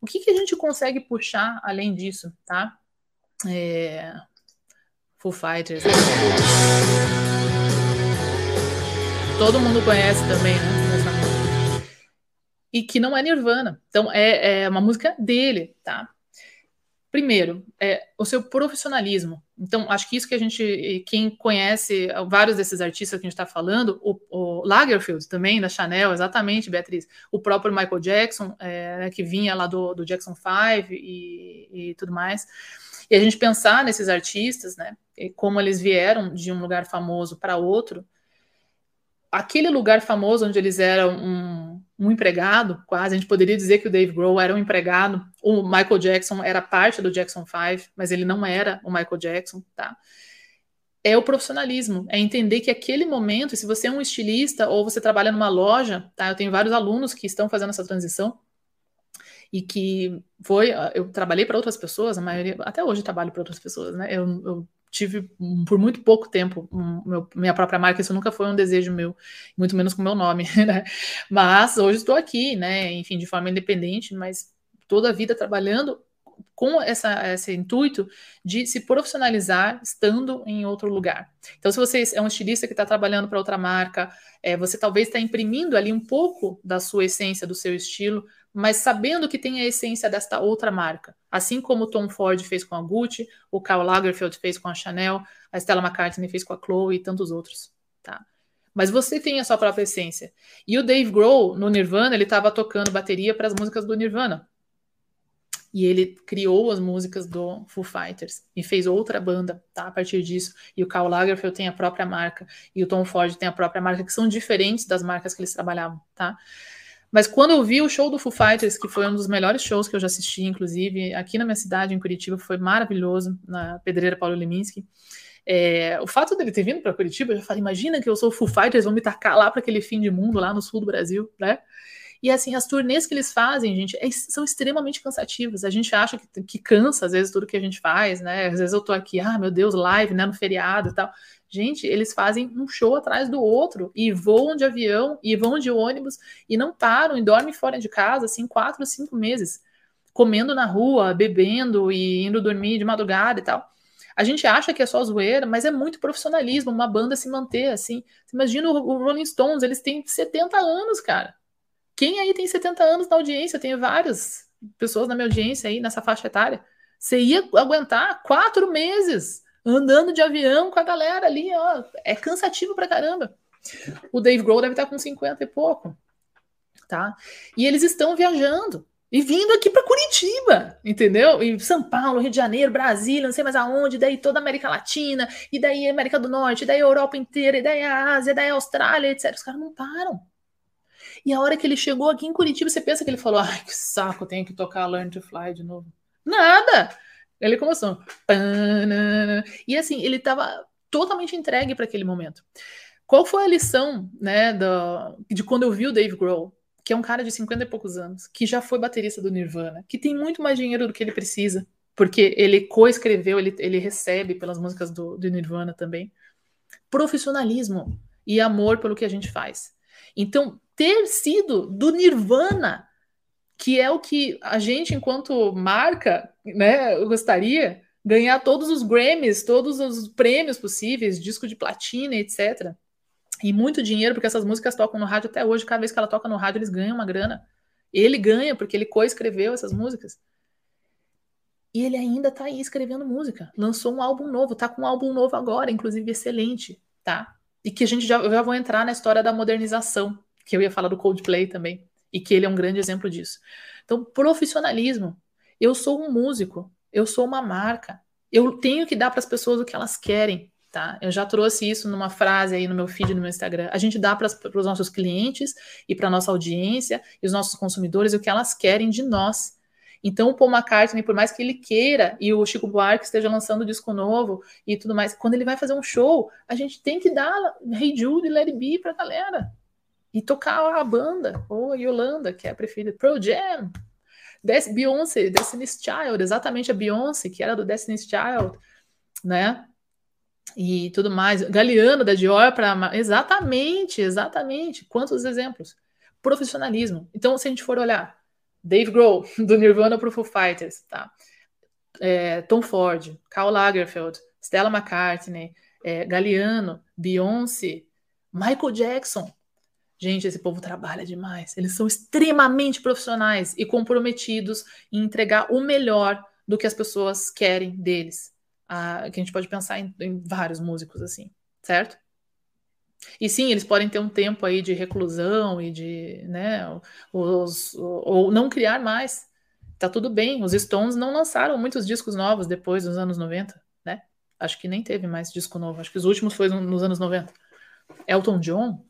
O que, que a gente consegue puxar além disso, tá? É... Foo Fighters. Todo mundo conhece também, né? E que não é Nirvana. Então, é, é uma música dele, tá? Primeiro, é, o seu profissionalismo. Então, acho que isso que a gente, quem conhece vários desses artistas que a gente está falando, o, o, Lagerfeld também, da Chanel, exatamente, Beatriz, o próprio Michael Jackson, é, né, que vinha lá do, do Jackson 5 e, e, tudo mais. E a gente pensar nesses artistas, né, como eles vieram de um lugar famoso para outro, aquele lugar famoso onde eles eram um, um, empregado, quase, a gente poderia dizer que o Dave Grohl era um empregado, o Michael Jackson era parte do Jackson 5, mas ele não era o Michael Jackson, tá? É o profissionalismo, é entender que aquele momento, se você é um estilista ou você trabalha numa loja, tá? Eu tenho vários alunos que estão fazendo essa transição e que foi, eu trabalhei para outras pessoas, a maioria, até hoje trabalho para outras pessoas, né? Eu, eu tive por muito pouco tempo um, meu, minha própria marca, isso nunca foi um desejo meu, muito menos com meu nome, né? Mas hoje estou aqui, né? Enfim, de forma independente, mas toda a vida trabalhando com essa, esse intuito de se profissionalizar estando em outro lugar. Então, se você é um estilista que está trabalhando para outra marca, é, você talvez está imprimindo ali um pouco da sua essência, do seu estilo, mas sabendo que tem a essência desta outra marca. Assim como o Tom Ford fez com a Gucci, o Karl Lagerfeld fez com a Chanel, a Stella McCartney fez com a Chloe e tantos outros, tá? Mas você tem a sua própria essência. E o Dave Grohl, no Nirvana, ele estava tocando bateria para as músicas do Nirvana. E ele criou as músicas do Foo Fighters e fez outra banda, tá? A partir disso. E o Karl Lagerfeld tem a própria marca e o Tom Ford tem a própria marca, que são diferentes das marcas que eles trabalhavam, tá? Mas quando eu vi o show do Foo Fighters, que foi um dos melhores shows que eu já assisti, inclusive, aqui na minha cidade, em Curitiba, foi maravilhoso, na Pedreira Paulo Leminski. É, o fato dele ter vindo para Curitiba, eu falei, imagina que eu sou Foo Fighters, vão me tacar lá para aquele fim de mundo, lá no sul do Brasil, né? E assim, as turnês que eles fazem, gente, é, são extremamente cansativas. A gente acha que, que cansa, às vezes, tudo que a gente faz, né? Às vezes eu tô aqui, ah, meu Deus, live, né, no feriado e tal. Gente, eles fazem um show atrás do outro e voam de avião e vão de ônibus e não param e dormem fora de casa, assim, quatro, cinco meses, comendo na rua, bebendo e indo dormir de madrugada e tal. A gente acha que é só zoeira, mas é muito profissionalismo, uma banda se manter assim. Imagina o Rolling Stones, eles têm 70 anos, cara. Quem aí tem 70 anos na audiência? Eu tenho várias pessoas na minha audiência aí, nessa faixa etária. Você ia aguentar quatro meses andando de avião com a galera ali, ó. É cansativo pra caramba. O Dave Grohl deve estar com 50 e pouco, tá? E eles estão viajando e vindo aqui para Curitiba, entendeu? Em São Paulo, Rio de Janeiro, Brasília, não sei mais aonde, daí toda a América Latina, e daí América do Norte, e daí Europa inteira, e daí a Ásia, e daí a Austrália, etc. Os caras não param. E a hora que ele chegou aqui em Curitiba, você pensa que ele falou: ai, que saco, tenho que tocar Learn to Fly de novo. Nada! Ele começou. E assim, ele estava totalmente entregue para aquele momento. Qual foi a lição, né, do, de quando eu vi o Dave Grohl, que é um cara de 50 e poucos anos, que já foi baterista do Nirvana, que tem muito mais dinheiro do que ele precisa, porque ele coescreveu, ele, ele recebe pelas músicas do, do Nirvana também. Profissionalismo e amor pelo que a gente faz. Então, ter sido do Nirvana que é o que a gente, enquanto marca, né, gostaria ganhar todos os Grammys, todos os prêmios possíveis, disco de platina, etc. E muito dinheiro, porque essas músicas tocam no rádio até hoje, cada vez que ela toca no rádio, eles ganham uma grana. Ele ganha, porque ele coescreveu essas músicas. E ele ainda tá aí escrevendo música. Lançou um álbum novo, tá com um álbum novo agora, inclusive excelente, tá? E que a gente já, já vou entrar na história da modernização, que eu ia falar do Coldplay também e que ele é um grande exemplo disso. Então, profissionalismo. Eu sou um músico, eu sou uma marca, eu tenho que dar para as pessoas o que elas querem, tá? Eu já trouxe isso numa frase aí no meu feed no meu Instagram. A gente dá para os nossos clientes e para nossa audiência e os nossos consumidores o que elas querem de nós. Então, o Paul McCartney, por mais que ele queira, e o Chico Buarque esteja lançando disco novo e tudo mais, quando ele vai fazer um show, a gente tem que dar Hey Jude e Let It Be pra galera e tocar a banda, ou a Yolanda, que é a preferida, Pro Jam, Des Beyoncé, Destiny's Child, exatamente a Beyoncé, que era do Destiny's Child, né? E tudo mais. Galeano da Dior para. Exatamente, exatamente. Quantos exemplos? Profissionalismo. Então, se a gente for olhar, Dave Grohl, do Nirvana para Foo Fighters, tá? É, Tom Ford, Karl Lagerfeld, Stella McCartney, é, Galeano, Beyoncé, Michael Jackson, Gente, esse povo trabalha demais. Eles são extremamente profissionais e comprometidos em entregar o melhor do que as pessoas querem deles. Ah, que a gente pode pensar em, em, vários músicos assim, certo? E sim, eles podem ter um tempo aí de reclusão e de, né, os, ou não criar mais. Tá tudo bem. Os Stones não lançaram muitos discos novos depois dos anos 90, né? Acho que nem teve mais disco novo. Acho que os últimos foram nos anos 90. Elton John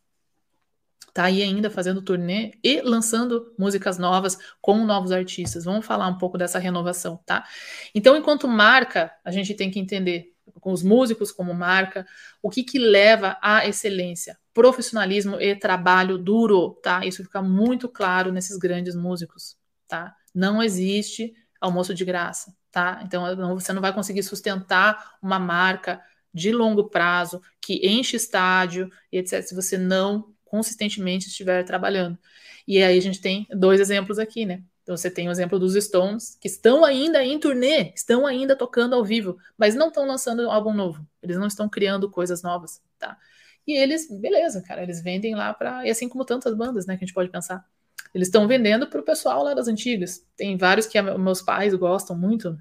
tá aí ainda fazendo turnê e lançando músicas novas com novos artistas. Vamos falar um pouco dessa renovação, tá? Então, enquanto marca, a gente tem que entender com os músicos como marca, o que que leva à excelência? Profissionalismo e trabalho duro, tá? Isso fica muito claro nesses grandes músicos, tá? Não existe almoço de graça, tá? Então você não vai conseguir sustentar uma marca de longo prazo que enche estádio e etc. Se você não consistentemente estiver trabalhando. E aí a gente tem dois exemplos aqui, né? Então você tem o exemplo dos Stones, que estão ainda em turnê, estão ainda tocando ao vivo, mas não estão lançando álbum novo. Eles não estão criando coisas novas, tá? E eles, beleza, cara, eles vendem lá para. E assim como tantas bandas, né, que a gente pode pensar. Eles estão vendendo para o pessoal lá das antigas. Tem vários que meus pais gostam muito,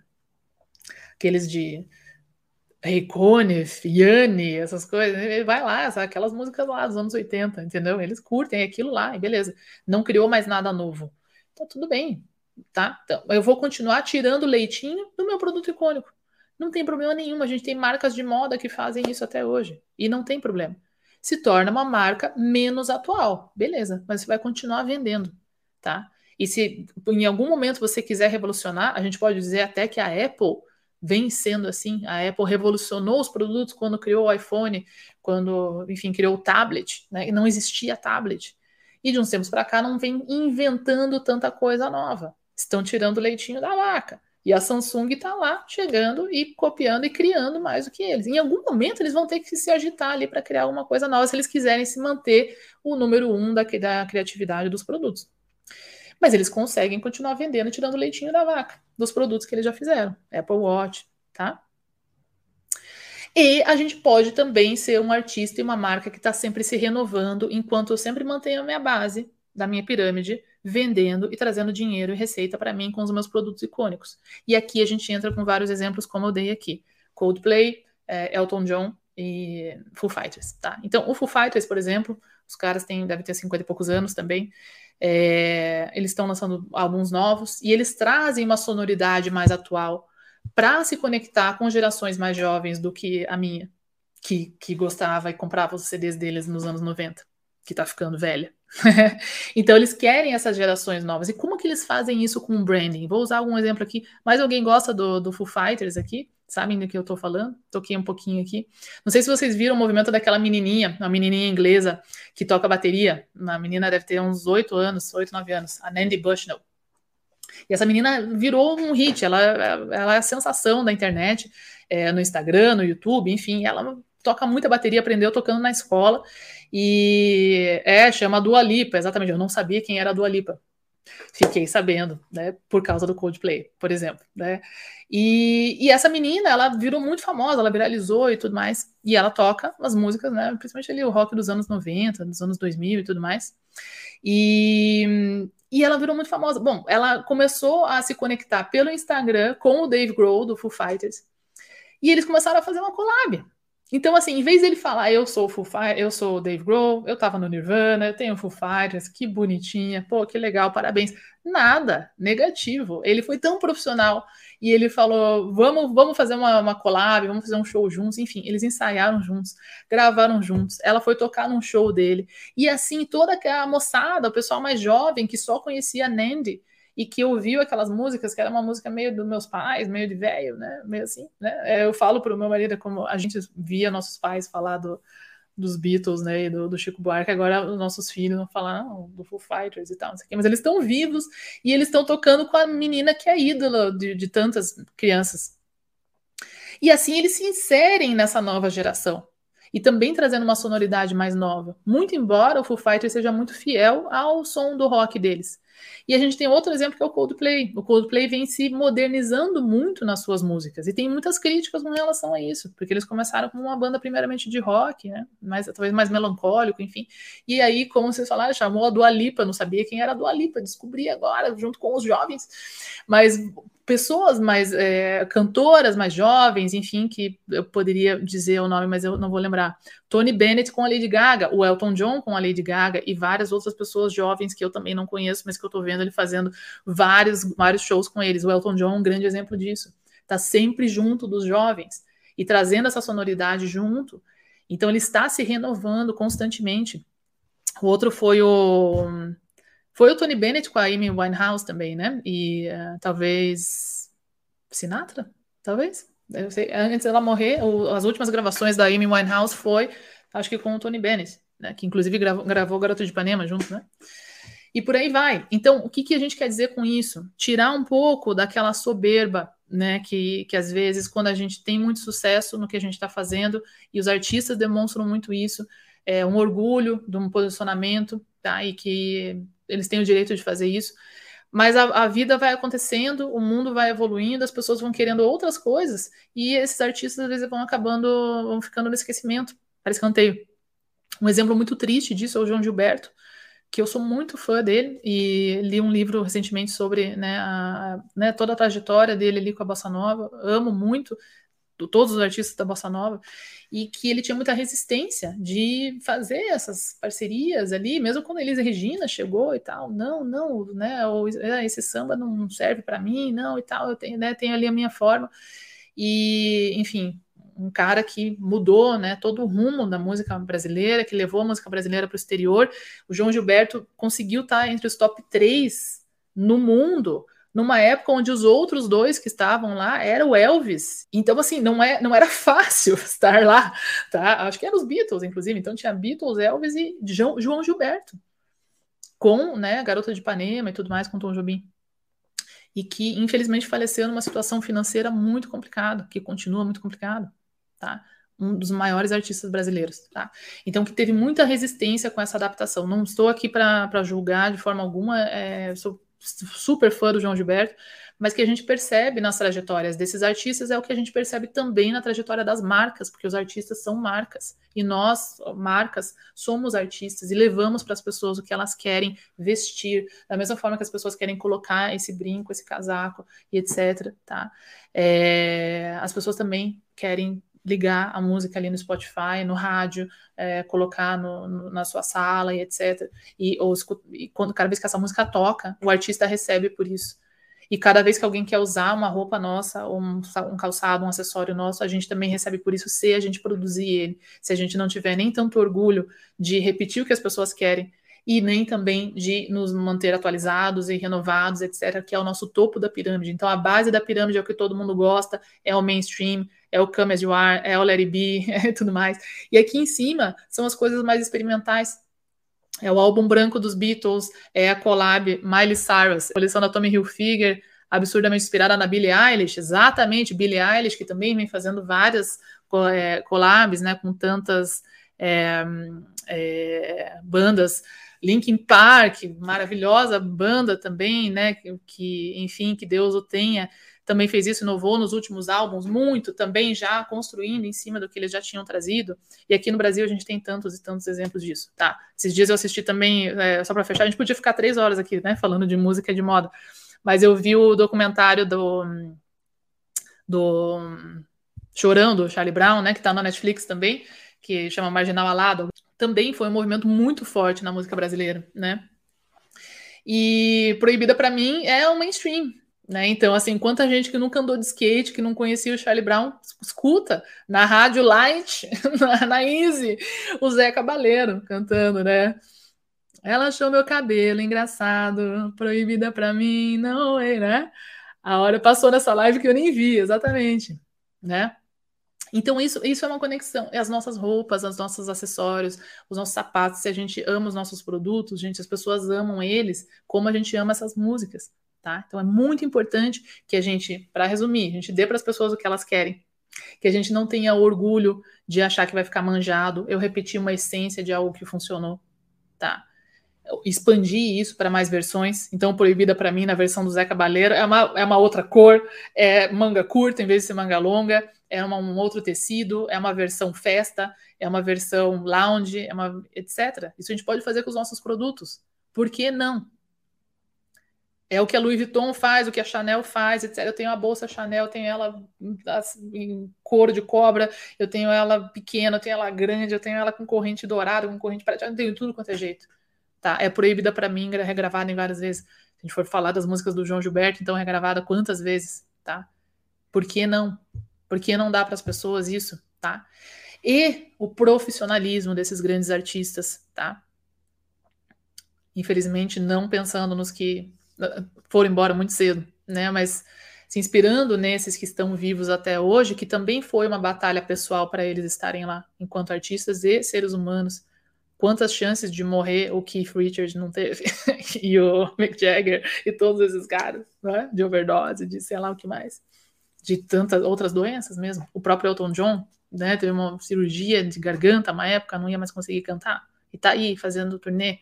aqueles de Reicone, Fiane, essas coisas. Ele vai lá, sabe? aquelas músicas lá dos anos 80, entendeu? Eles curtem aquilo lá, e beleza. Não criou mais nada novo. Então, tudo bem, tá? Então, eu vou continuar tirando leitinho do meu produto icônico. Não tem problema nenhum. A gente tem marcas de moda que fazem isso até hoje. E não tem problema se torna uma marca menos atual. Beleza, mas você vai continuar vendendo, tá? E se em algum momento você quiser revolucionar, a gente pode dizer até que a Apple vem sendo assim. A Apple revolucionou os produtos quando criou o iPhone, quando, enfim, criou o tablet, né? E não existia tablet. E de uns tempos para cá não vem inventando tanta coisa nova. Estão tirando o leitinho da vaca. E a Samsung está lá chegando e copiando e criando mais do que eles. Em algum momento eles vão ter que se agitar ali para criar alguma coisa nova se eles quiserem se manter o número um da, da criatividade dos produtos. Mas eles conseguem continuar vendendo, tirando leitinho da vaca dos produtos que eles já fizeram. Apple Watch, tá? E a gente pode também ser um artista e uma marca que está sempre se renovando, enquanto eu sempre mantenho a minha base da minha pirâmide vendendo e trazendo dinheiro e receita para mim com os meus produtos icônicos. E aqui a gente entra com vários exemplos, como eu dei aqui: Coldplay, é, Elton John e Foo Fighters. Tá? Então, o Foo Fighters, por exemplo, os caras têm, devem ter 50 e poucos anos também. É, eles estão lançando álbuns novos e eles trazem uma sonoridade mais atual para se conectar com gerações mais jovens do que a minha, que, que gostava e comprava os CDs deles nos anos 90, que está ficando velha. então eles querem essas gerações novas. E como que eles fazem isso com o branding? Vou usar algum exemplo aqui. Mais alguém gosta do, do Foo Fighters aqui? Sabem do que eu tô falando? Toquei um pouquinho aqui. Não sei se vocês viram o movimento daquela menininha, uma menininha inglesa que toca bateria. Uma menina deve ter uns 8 anos, 8, 9 anos. A Nandy Bushnell. E essa menina virou um hit. Ela, ela é a sensação da internet, é, no Instagram, no YouTube, enfim. Ela toca muita bateria, aprendeu tocando na escola. E é, chama Dua Lipa, exatamente. Eu não sabia quem era a Dua Lipa. Fiquei sabendo, né, por causa do Coldplay, por exemplo, né? E, e, essa menina, ela virou muito famosa, ela viralizou e tudo mais. E ela toca as músicas, né, principalmente ali o rock dos anos 90, dos anos 2000 e tudo mais. E, e ela virou muito famosa. Bom, ela começou a se conectar pelo Instagram com o Dave Grohl do Foo Fighters. E eles começaram a fazer uma collab. Então, assim, em vez dele falar, eu sou o Foo Fighters, eu sou o Dave Grohl, eu tava no Nirvana, eu tenho Foo Fighters, que bonitinha, pô, que legal, parabéns. Nada, negativo. Ele foi tão profissional e ele falou, vamos, vamos fazer uma, uma collab, vamos fazer um show juntos. Enfim, eles ensaiaram juntos, gravaram juntos. Ela foi tocar num show dele. E assim, toda aquela moçada, o pessoal mais jovem que só conhecia a Nandy, e que ouviu aquelas músicas, que era uma música meio dos meus pais, meio de velho, né? Meio assim, né? É, eu falo para o meu marido como a gente via nossos pais falar do, dos Beatles, né, e do, do, Chico Buarque, agora os nossos filhos vão falar não, do Foo Fighters e tal, não sei o quê, mas eles estão vivos e eles estão tocando com a menina que é ídola de, de tantas crianças. E assim eles se inserem nessa nova geração e também trazendo uma sonoridade mais nova. Muito embora o Foo Fighters seja muito fiel ao som do rock deles. E a gente tem outro exemplo que é o Coldplay. O Coldplay vem se modernizando muito nas suas músicas e tem muitas críticas com relação a isso, porque eles começaram como uma banda primeiramente de rock, né? Mais, talvez mais melancólico, enfim. E aí, como vocês falaram, chamou a Dua Lipa, não sabia quem era a Dua Lipa, descobri agora, junto com os jovens. Mas pessoas mais é, cantoras mais jovens, enfim, que eu poderia dizer o nome, mas eu não vou lembrar. Tony Bennett com a Lady Gaga, o Elton John com a Lady Gaga e várias outras pessoas jovens que eu também não conheço, mas que eu tô vendo ele fazendo vários, vários shows com eles. O Elton John é um grande exemplo disso. Tá sempre junto dos jovens e trazendo essa sonoridade junto. Então ele está se renovando constantemente. O outro foi o foi o Tony Bennett com a Amy Winehouse também, né? E uh, talvez Sinatra? Talvez? Sei. Antes dela morrer, o, as últimas gravações da Amy Winehouse foi, acho que com o Tony Bennett, né? Que inclusive gravou, gravou Garoto de Ipanema junto, né? e por aí vai. Então, o que, que a gente quer dizer com isso? Tirar um pouco daquela soberba, né? Que, que às vezes, quando a gente tem muito sucesso no que a gente está fazendo, e os artistas demonstram muito isso, é um orgulho de um posicionamento, tá? E que eles têm o direito de fazer isso. Mas a, a, vida vai acontecendo, o mundo vai evoluindo, as pessoas vão querendo outras coisas, e esses artistas às vezes vão acabando, vão ficando no esquecimento, para escanteio. Um exemplo muito triste disso é o João Gilberto, que eu sou muito fã dele e li um livro recentemente sobre né, a, né, toda a trajetória dele ali com a Bossa Nova. Amo muito todos os artistas da Bossa Nova e que ele tinha muita resistência de fazer essas parcerias ali, mesmo quando a Elisa Regina chegou e tal. Não, não, né? Ou, é, esse samba não serve para mim, não e tal. Eu tenho, né, tenho ali a minha forma. E, enfim, um cara que mudou né, todo o rumo da música brasileira, que levou a música brasileira para o exterior. O João Gilberto conseguiu estar entre os top 3 no mundo, numa época onde os outros dois que estavam lá era o Elvis. Então, assim, não, é, não era fácil estar lá, tá? Acho que eram os Beatles, inclusive. Então tinha Beatles, Elvis e João, Gilberto. Com, né, Garota de Ipanema e tudo mais, com Tom Jobim e que infelizmente faleceu numa situação financeira muito complicada, que continua muito complicado tá? Um dos maiores artistas brasileiros, tá? Então, que teve muita resistência com essa adaptação. Não estou aqui para julgar de forma alguma, é, sou super fã do João Gilberto, mas que a gente percebe nas trajetórias desses artistas é o que a gente percebe também na trajetória das marcas, porque os artistas são marcas e nós, marcas, somos artistas e levamos para as pessoas o que elas querem vestir, da mesma forma que as pessoas querem colocar esse brinco, esse casaco e etc. Tá? É, as pessoas também querem ligar a música ali no Spotify, no rádio, é, colocar no, no, na sua sala e etc. E, ou, e quando cada vez que essa música toca, o artista recebe por isso. E cada vez que alguém quer usar uma roupa nossa, um, um, calçado, um acessório nosso, a gente também recebe por isso se a gente produzir ele. Se a gente não tiver nem tanto orgulho de repetir o que as pessoas querem e nem também de nos manter atualizados e renovados, etc., que é o nosso topo da pirâmide. Então, a base da pirâmide é o que todo mundo gosta, é o mainstream, é o Come As You Are, é o Let It Be, é tudo mais. E aqui em cima são as coisas mais experimentais. É o álbum branco dos Beatles, é a collab Miley Cyrus, coleção da Tommy Hilfiger, absurdamente inspirada na Billie Eilish, exatamente, Billie Eilish, que também vem fazendo várias é, collabs, né, com tantas é, é, bandas, Linkin Park, maravilhosa banda também, né, que, enfim, que Deus o tenha, também fez isso, inovou nos últimos álbuns muito, também já construindo em cima do que eles já tinham trazido. E aqui no Brasil a gente tem tantos e tantos exemplos disso, tá? Esses dias eu assisti também, é, só para fechar, a gente podia ficar três horas aqui, né, falando de música e de moda, mas eu vi o documentário do do Chorando, Charlie Brown, né, que tá na Netflix também, que chama Marginal Alado. Também foi um movimento muito forte na música brasileira, né? E Proibida para mim é o mainstream, né? Então, assim, quanta gente que nunca andou de skate, que não conhecia o Charlie Brown, escuta na rádio Light, na, na Easy, o Zé Cabaleiro cantando, né? Ela achou meu cabelo engraçado, proibida pra mim, não é, né? A hora passou nessa live que eu nem vi, exatamente, né? Então, isso, isso é uma conexão. As nossas roupas, os nossos acessórios, os nossos sapatos, se a gente ama os nossos produtos, gente, as pessoas amam eles, como a gente ama essas músicas, tá? Então é muito importante que a gente, para resumir, a gente dê para as pessoas o que elas querem, que a gente não tenha orgulho de achar que vai ficar manjado, eu repetir uma essência de algo que funcionou, tá? Expandir isso para mais versões. Então, proibida para mim na versão do Zé Cabaleiro é uma, é uma outra cor, é manga curta em vez de ser manga longa, é uma, um outro tecido, é uma versão festa, é uma versão lounge, é uma etc. Isso a gente pode fazer com os nossos produtos. Por que não? É o que a Louis Vuitton faz, o que a Chanel faz, etc. Eu tenho a bolsa Chanel, eu tenho ela em couro de cobra, eu tenho ela pequena, eu tenho ela grande, eu tenho ela com corrente dourada, com corrente prateada, eu tenho tudo quanto é jeito. Tá? É proibida para mim, é regravada em várias vezes. Se a gente for falar das músicas do João Gilberto, então é regravada quantas vezes, tá? Por que não? Por que não dá para as pessoas isso, tá? E o profissionalismo desses grandes artistas, tá? Infelizmente, não pensando nos que foram embora muito cedo, né? Mas se inspirando nesses que estão vivos até hoje, que também foi uma batalha pessoal para eles estarem lá, enquanto artistas e seres humanos, quantas chances de morrer o Keith Richards não teve e o Mick Jagger e todos esses caras, né? De overdose, de sei lá o que mais, de tantas outras doenças mesmo. O próprio Elton John, né? Teve uma cirurgia de garganta, uma época não ia mais conseguir cantar e tá aí fazendo turnê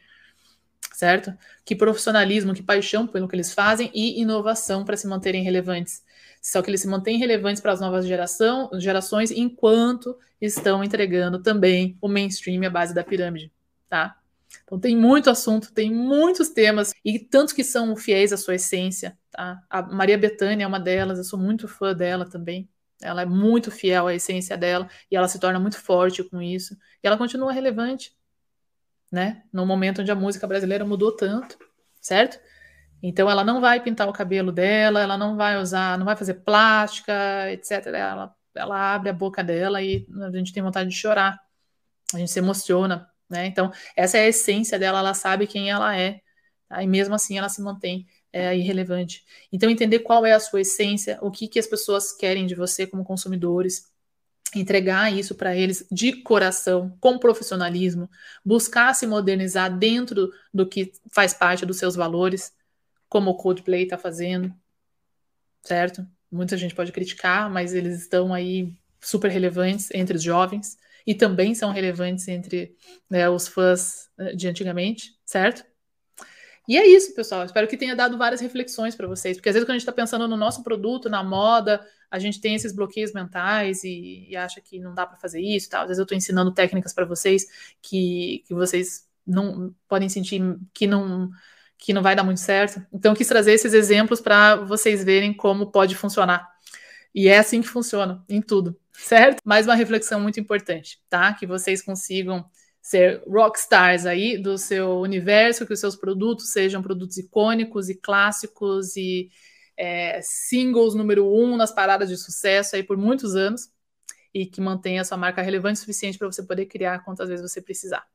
certo? Que profissionalismo, que paixão pelo que eles fazem e inovação para se manterem relevantes. Só que eles se mantêm relevantes para as novas geração, gerações enquanto estão entregando também o mainstream a base da pirâmide, tá? Então tem muito assunto, tem muitos temas e tantos que são fiéis à sua essência, tá? A Maria Bethânia é uma delas, eu sou muito fã dela também. Ela é muito fiel à essência dela e ela se torna muito forte com isso. E ela continua relevante, né? No momento onde a música brasileira mudou tanto, certo? Então ela não vai pintar o cabelo dela, ela não vai usar, não vai fazer plástica, etc. Ela, ela abre a boca dela e a gente tem vontade de chorar, a gente se emociona, né? Então essa é a essência dela, ela sabe quem ela é, tá? e mesmo assim ela se mantém é, irrelevante. Então entender qual é a sua essência, o que que as pessoas querem de você como consumidores, entregar isso para eles de coração, com profissionalismo, buscar se modernizar dentro do que faz parte dos seus valores, como o Coldplay está fazendo, certo? Muita gente pode criticar, mas eles estão aí super relevantes entre os jovens e também são relevantes entre né, os fãs eh, de antigamente, certo? E é isso, pessoal. Espero que tenha dado várias reflexões para vocês, porque às vezes quando a gente está pensando no nosso produto, na moda, a gente tem esses bloqueios mentais e, e acha que não dá para fazer isso. Tal. Às vezes eu estou ensinando técnicas para vocês que, que vocês não podem sentir que não que não vai dar muito certo. Então eu quis trazer esses exemplos para vocês verem como pode funcionar. E é assim que funciona em tudo, certo? Mais uma reflexão muito importante, tá? Que vocês consigam ser rockstars aí do seu universo, que os seus produtos sejam produtos icônicos e clássicos e é, singles número um nas paradas de sucesso aí por muitos anos e que mantenha a sua marca relevante o suficiente para você poder criar quantas vezes você precisar.